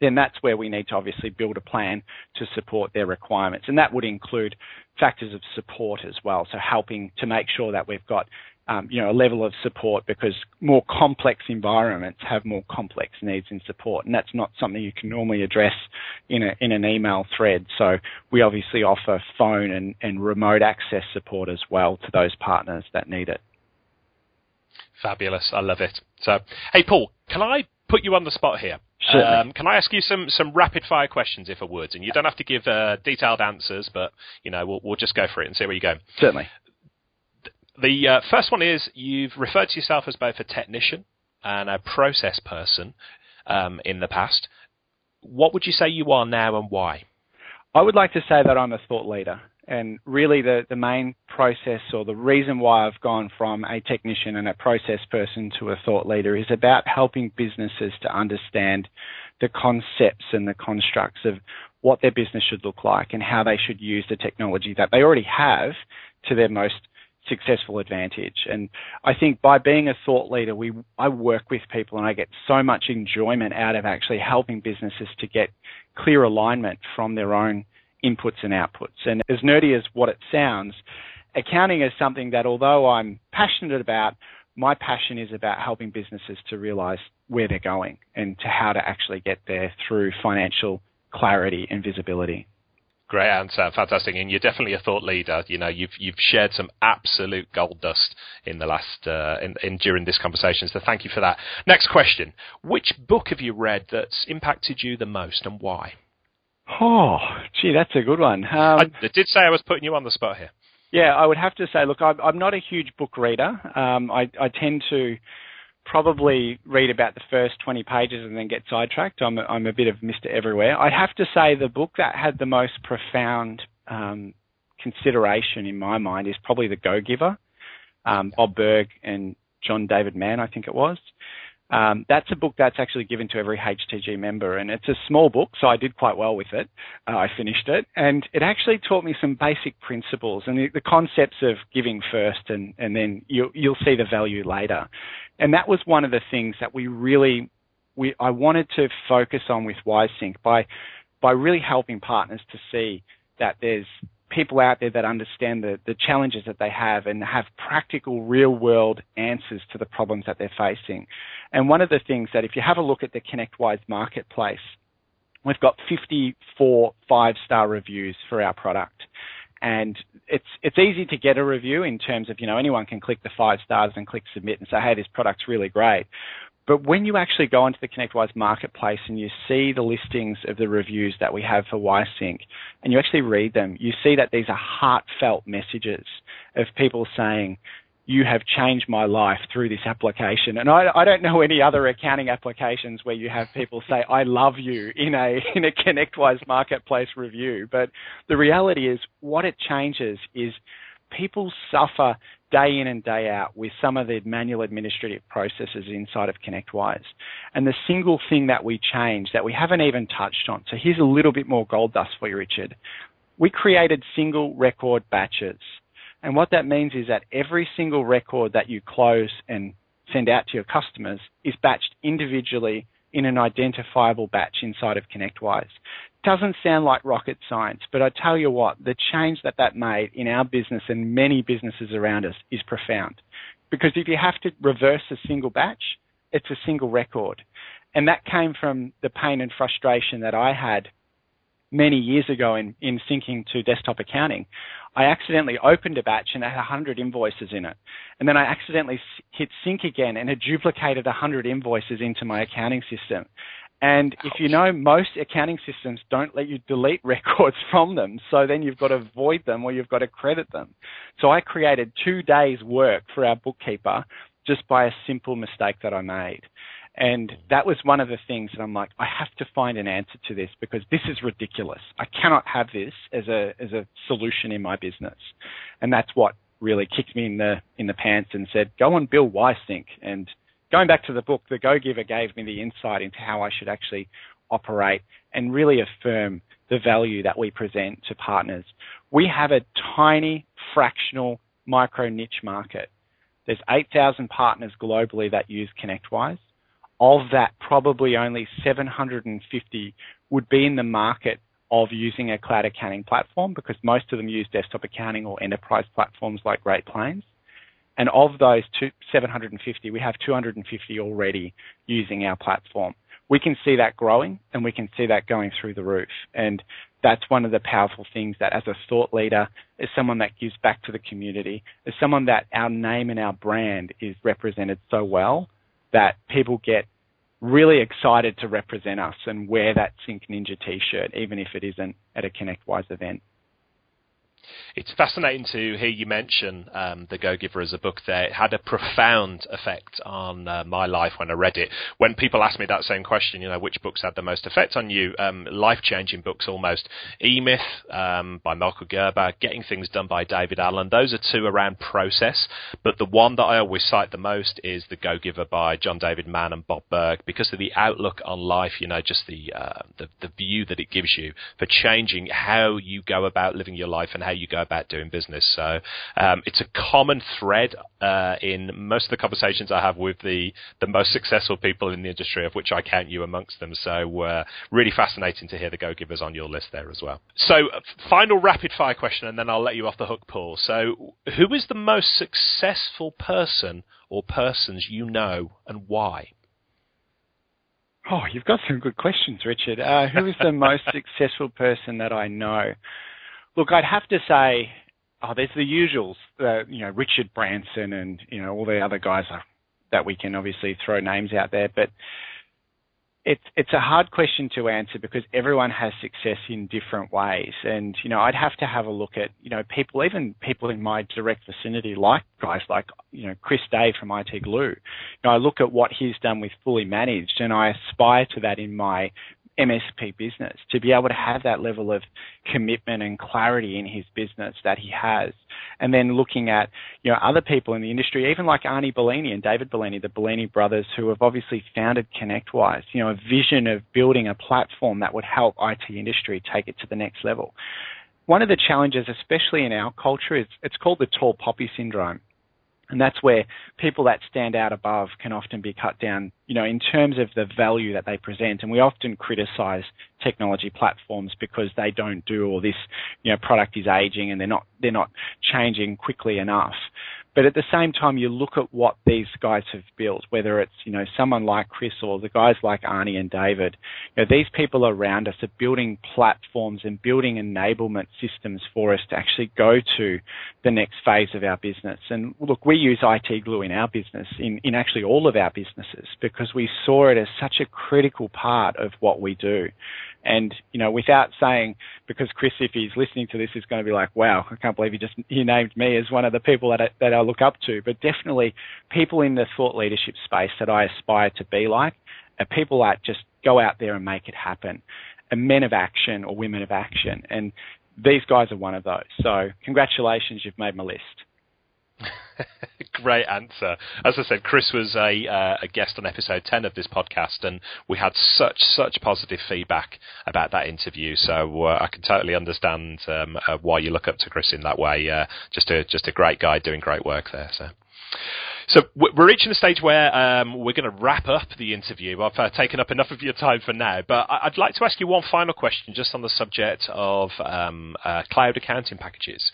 then that's where we need to obviously build a plan to support their requirements. And that would include factors of support as well. So helping to make sure that we've got um, you know, a level of support because more complex environments have more complex needs in support, and that's not something you can normally address in a in an email thread. So we obviously offer phone and, and remote access support as well to those partners that need it. Fabulous, I love it. So, hey Paul, can I put you on the spot here? Um, can I ask you some, some rapid fire questions, if I would? And you don't have to give uh, detailed answers, but you know we'll, we'll just go for it and see where you go. Certainly. The uh, first one is you've referred to yourself as both a technician and a process person um, in the past. What would you say you are now and why? I would like to say that I'm a thought leader. And really, the, the main process or the reason why I've gone from a technician and a process person to a thought leader is about helping businesses to understand the concepts and the constructs of what their business should look like and how they should use the technology that they already have to their most successful advantage. And I think by being a thought leader, we I work with people and I get so much enjoyment out of actually helping businesses to get clear alignment from their own inputs and outputs. And as nerdy as what it sounds, accounting is something that although I'm passionate about, my passion is about helping businesses to realize where they're going and to how to actually get there through financial clarity and visibility. Great answer, fantastic, and you're definitely a thought leader. You know, you've you've shared some absolute gold dust in the last uh, in, in during this conversation. So thank you for that. Next question: Which book have you read that's impacted you the most, and why? Oh, gee, that's a good one. Um, I did say I was putting you on the spot here. Yeah, I would have to say, look, I'm, I'm not a huge book reader. Um, I, I, tend to probably read about the first 20 pages and then get sidetracked. I'm a, I'm a bit of Mr. Everywhere. I'd have to say the book that had the most profound um, consideration in my mind is probably The Go Giver, um, Bob Burg and John David Mann, I think it was. Um, that's a book that's actually given to every HTG member, and it's a small book, so I did quite well with it. Uh, I finished it, and it actually taught me some basic principles and the, the concepts of giving first, and, and then you, you'll see the value later. And that was one of the things that we really, we I wanted to focus on with WiseSync by by really helping partners to see that there's people out there that understand the, the challenges that they have and have practical real world answers to the problems that they're facing. And one of the things that if you have a look at the ConnectWise marketplace, we've got 54 five star reviews for our product. And it's it's easy to get a review in terms of you know anyone can click the five stars and click submit and say hey this product's really great. But when you actually go onto the ConnectWise marketplace and you see the listings of the reviews that we have for WiseSync and you actually read them, you see that these are heartfelt messages of people saying, you have changed my life through this application. And I, I, don't know any other accounting applications where you have people say, I love you in a, in a ConnectWise marketplace review. But the reality is what it changes is people suffer day in and day out with some of the manual administrative processes inside of ConnectWise. And the single thing that we changed that we haven't even touched on. So here's a little bit more gold dust for you, Richard. We created single record batches. And what that means is that every single record that you close and send out to your customers is batched individually in an identifiable batch inside of ConnectWise doesn't sound like rocket science, but I tell you what, the change that that made in our business and many businesses around us is profound. Because if you have to reverse a single batch, it's a single record. And that came from the pain and frustration that I had many years ago in, in syncing to desktop accounting. I accidentally opened a batch and it had 100 invoices in it. And then I accidentally hit sync again and it duplicated 100 invoices into my accounting system. And Ouch. if you know, most accounting systems don't let you delete records from them. So then you've got to void them or you've got to credit them. So I created two days work for our bookkeeper just by a simple mistake that I made. And that was one of the things that I'm like, I have to find an answer to this because this is ridiculous. I cannot have this as a as a solution in my business. And that's what really kicked me in the in the pants and said, go and build WiseSync. And going back to the book, the Go Giver gave me the insight into how I should actually operate and really affirm the value that we present to partners. We have a tiny fractional micro niche market. There's 8,000 partners globally that use ConnectWise. Of that, probably only 750 would be in the market of using a cloud accounting platform because most of them use desktop accounting or enterprise platforms like Great Plains. And of those two, 750, we have 250 already using our platform. We can see that growing and we can see that going through the roof. And that's one of the powerful things that as a thought leader, as someone that gives back to the community, as someone that our name and our brand is represented so well that people get really excited to represent us and wear that Sync Ninja t-shirt, even if it isn't at a ConnectWise event. It's fascinating to hear you mention um, The Go Giver as a book there. It had a profound effect on uh, my life when I read it. When people ask me that same question, you know, which books had the most effect on you? Um, Life changing books almost. E Myth um, by Michael Gerber, Getting Things Done by David Allen. Those are two around process, but the one that I always cite the most is The Go Giver by John David Mann and Bob Burg because of the outlook on life, you know, just the, uh, the, the view that it gives you for changing how you go about living your life and how you go about doing business. So um, it's a common thread uh, in most of the conversations I have with the the most successful people in the industry, of which I count you amongst them. So uh, really fascinating to hear the go givers on your list there as well. So uh, final rapid fire question, and then I'll let you off the hook, Paul. So who is the most successful person or persons you know, and why? Oh, you've got some good questions, Richard. Uh, who is the most successful person that I know? Look, I'd have to say, oh, there's the usuals, uh, you know, Richard Branson and you know all the other guys are, that we can obviously throw names out there, but it's it's a hard question to answer because everyone has success in different ways, and you know I'd have to have a look at you know people, even people in my direct vicinity, like guys like you know Chris Day from IT Glue. You know, I look at what he's done with Fully Managed, and I aspire to that in my MSP business to be able to have that level of commitment and clarity in his business that he has. And then looking at, you know, other people in the industry, even like Arnie Bellini and David Bellini, the Bellini brothers who have obviously founded ConnectWise, you know, a vision of building a platform that would help IT industry take it to the next level. One of the challenges, especially in our culture, is it's called the tall poppy syndrome. And that's where people that stand out above can often be cut down, you know, in terms of the value that they present. And we often criticize technology platforms because they don't do all this, you know, product is aging and they're not, they're not changing quickly enough. But at the same time, you look at what these guys have built, whether it's, you know, someone like Chris or the guys like Arnie and David. You know, these people around us are building platforms and building enablement systems for us to actually go to the next phase of our business. And look, we use IT Glue in our business, in, in actually all of our businesses, because we saw it as such a critical part of what we do. And, you know, without saying, because Chris, if he's listening to this, is going to be like, wow, I can't believe he just, he named me as one of the people that I, that I look up to. But definitely people in the thought leadership space that I aspire to be like are people that just go out there and make it happen. And men of action or women of action. And these guys are one of those. So congratulations, you've made my list. Great answer. As I said, Chris was a, uh, a guest on episode 10 of this podcast, and we had such, such positive feedback about that interview. So uh, I can totally understand um, uh, why you look up to Chris in that way. Uh, just, a, just a great guy doing great work there. So. So we're reaching the stage where um, we're going to wrap up the interview. I've uh, taken up enough of your time for now, but I'd like to ask you one final question just on the subject of um, uh, cloud accounting packages.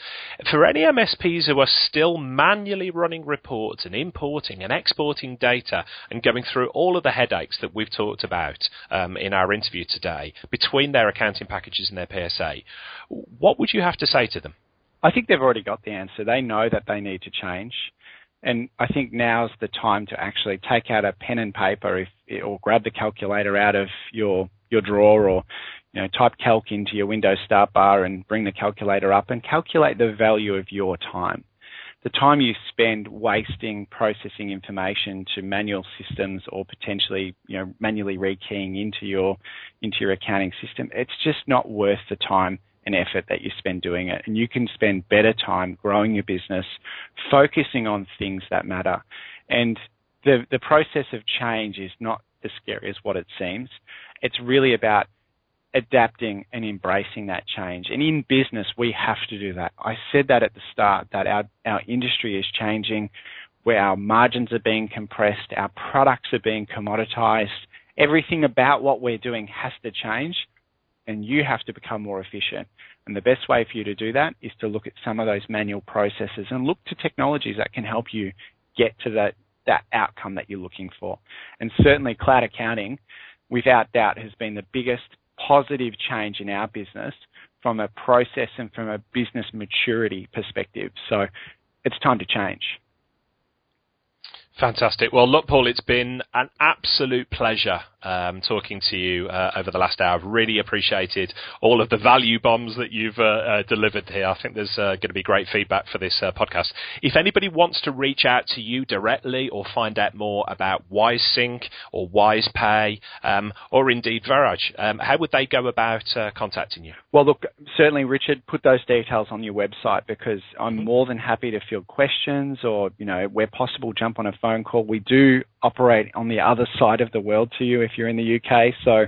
For any MSPs who are still manually running reports and importing and exporting data and going through all of the headaches that we've talked about um, in our interview today between their accounting packages and their PSA, what would you have to say to them? I think they've already got the answer. They know that they need to change And I think now's the time to actually take out a pen and paper if, or grab the calculator out of your, your drawer or, you know, type calc into your Windows start bar and bring the calculator up and calculate the value of your time. The time you spend wasting processing information to manual systems or potentially, you know, manually rekeying into your, into your accounting system, it's just not worth the time and effort that you spend doing it. And you can spend better time growing your business, focusing on things that matter. And the, the process of change is not as scary as what it seems. It's really about adapting and embracing that change. And in business, we have to do that. I said that at the start that our, our industry is changing, where our margins are being compressed, our products are being commoditized. Everything about what we're doing has to change and you have to become more efficient. And the best way for you to do that is to look at some of those manual processes and look to technologies that can help you get to that, that outcome that you're looking for. And certainly cloud accounting, without doubt, has been the biggest positive change in our business from a process and from a business maturity perspective. So it's time to change. Fantastic. Well, look, Paul, it's been an absolute pleasure um, talking to you uh, over the last hour. I've really appreciated all of the value bombs that you've uh, uh, delivered here. I think there's uh, going to be great feedback for this uh, podcast. If anybody wants to reach out to you directly or find out more about WiseSync or WisePay um, or indeed Viraj, um, how would they go about uh, contacting you? Well, look, certainly, Richard, put those details on your website because I'm mm-hmm. more than happy to field questions or, you know, where possible, jump on a phone call. We do operate on the other side of the world to you if you're in the UK. So,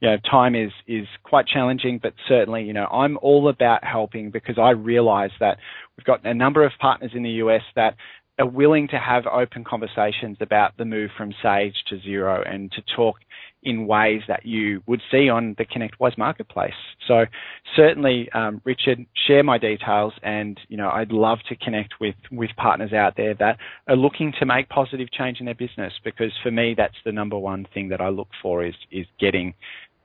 you know, time is, is quite challenging, but certainly, you know, I'm all about helping because I realize that we've got a number of partners in the US that are willing to have open conversations about the move from Sage to Xero and to talk in ways that you would see on the ConnectWise marketplace. So certainly, um, Richard, share my details, and you know I'd love to connect with with partners out there that are looking to make positive change in their business. Because for me, that's the number one thing that I look for is is getting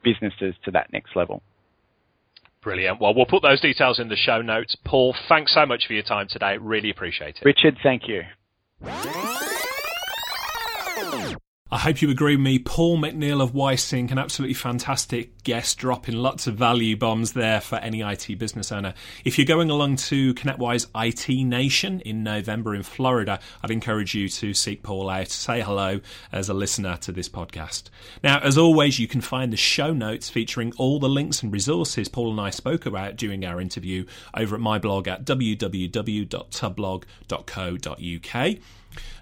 businesses to that next level. Brilliant. Well, we'll put those details in the show notes. Paul, thanks so much for your time today. Really appreciate it. Richard, thank you. I hope you agree with me. Paul McNeil of WiseSync, an absolutely fantastic guest, dropping lots of value bombs there for any IT business owner. If you're going along to ConnectWise IT Nation in November in Florida, I'd encourage you to seek Paul out, say hello as a listener to this podcast. Now, as always, you can find the show notes featuring all the links and resources Paul and I spoke about during our interview over at my blog at www.tubblog.co.uk.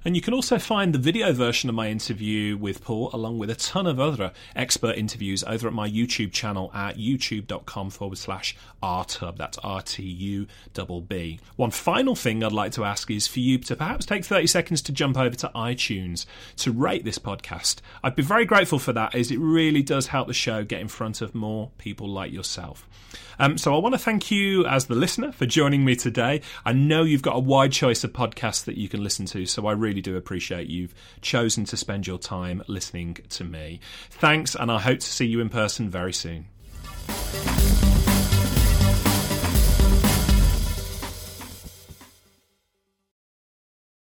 And you can also find the video version of my interview with Paul, along with a ton of other expert interviews, over at my YouTube channel at youtube.com forward slash rtubb. That's R T U B B. One final thing I'd like to ask is for you to perhaps take 30 seconds to jump over to iTunes to rate this podcast. I'd be very grateful for that, as it really does help the show get in front of more people like yourself. Um, so I want to thank you as the listener for joining me today. I know you've got a wide choice of podcasts that you can listen to, so I really do appreciate you've chosen to spend your time listening to me. Thanks, and I hope to see you in person very soon.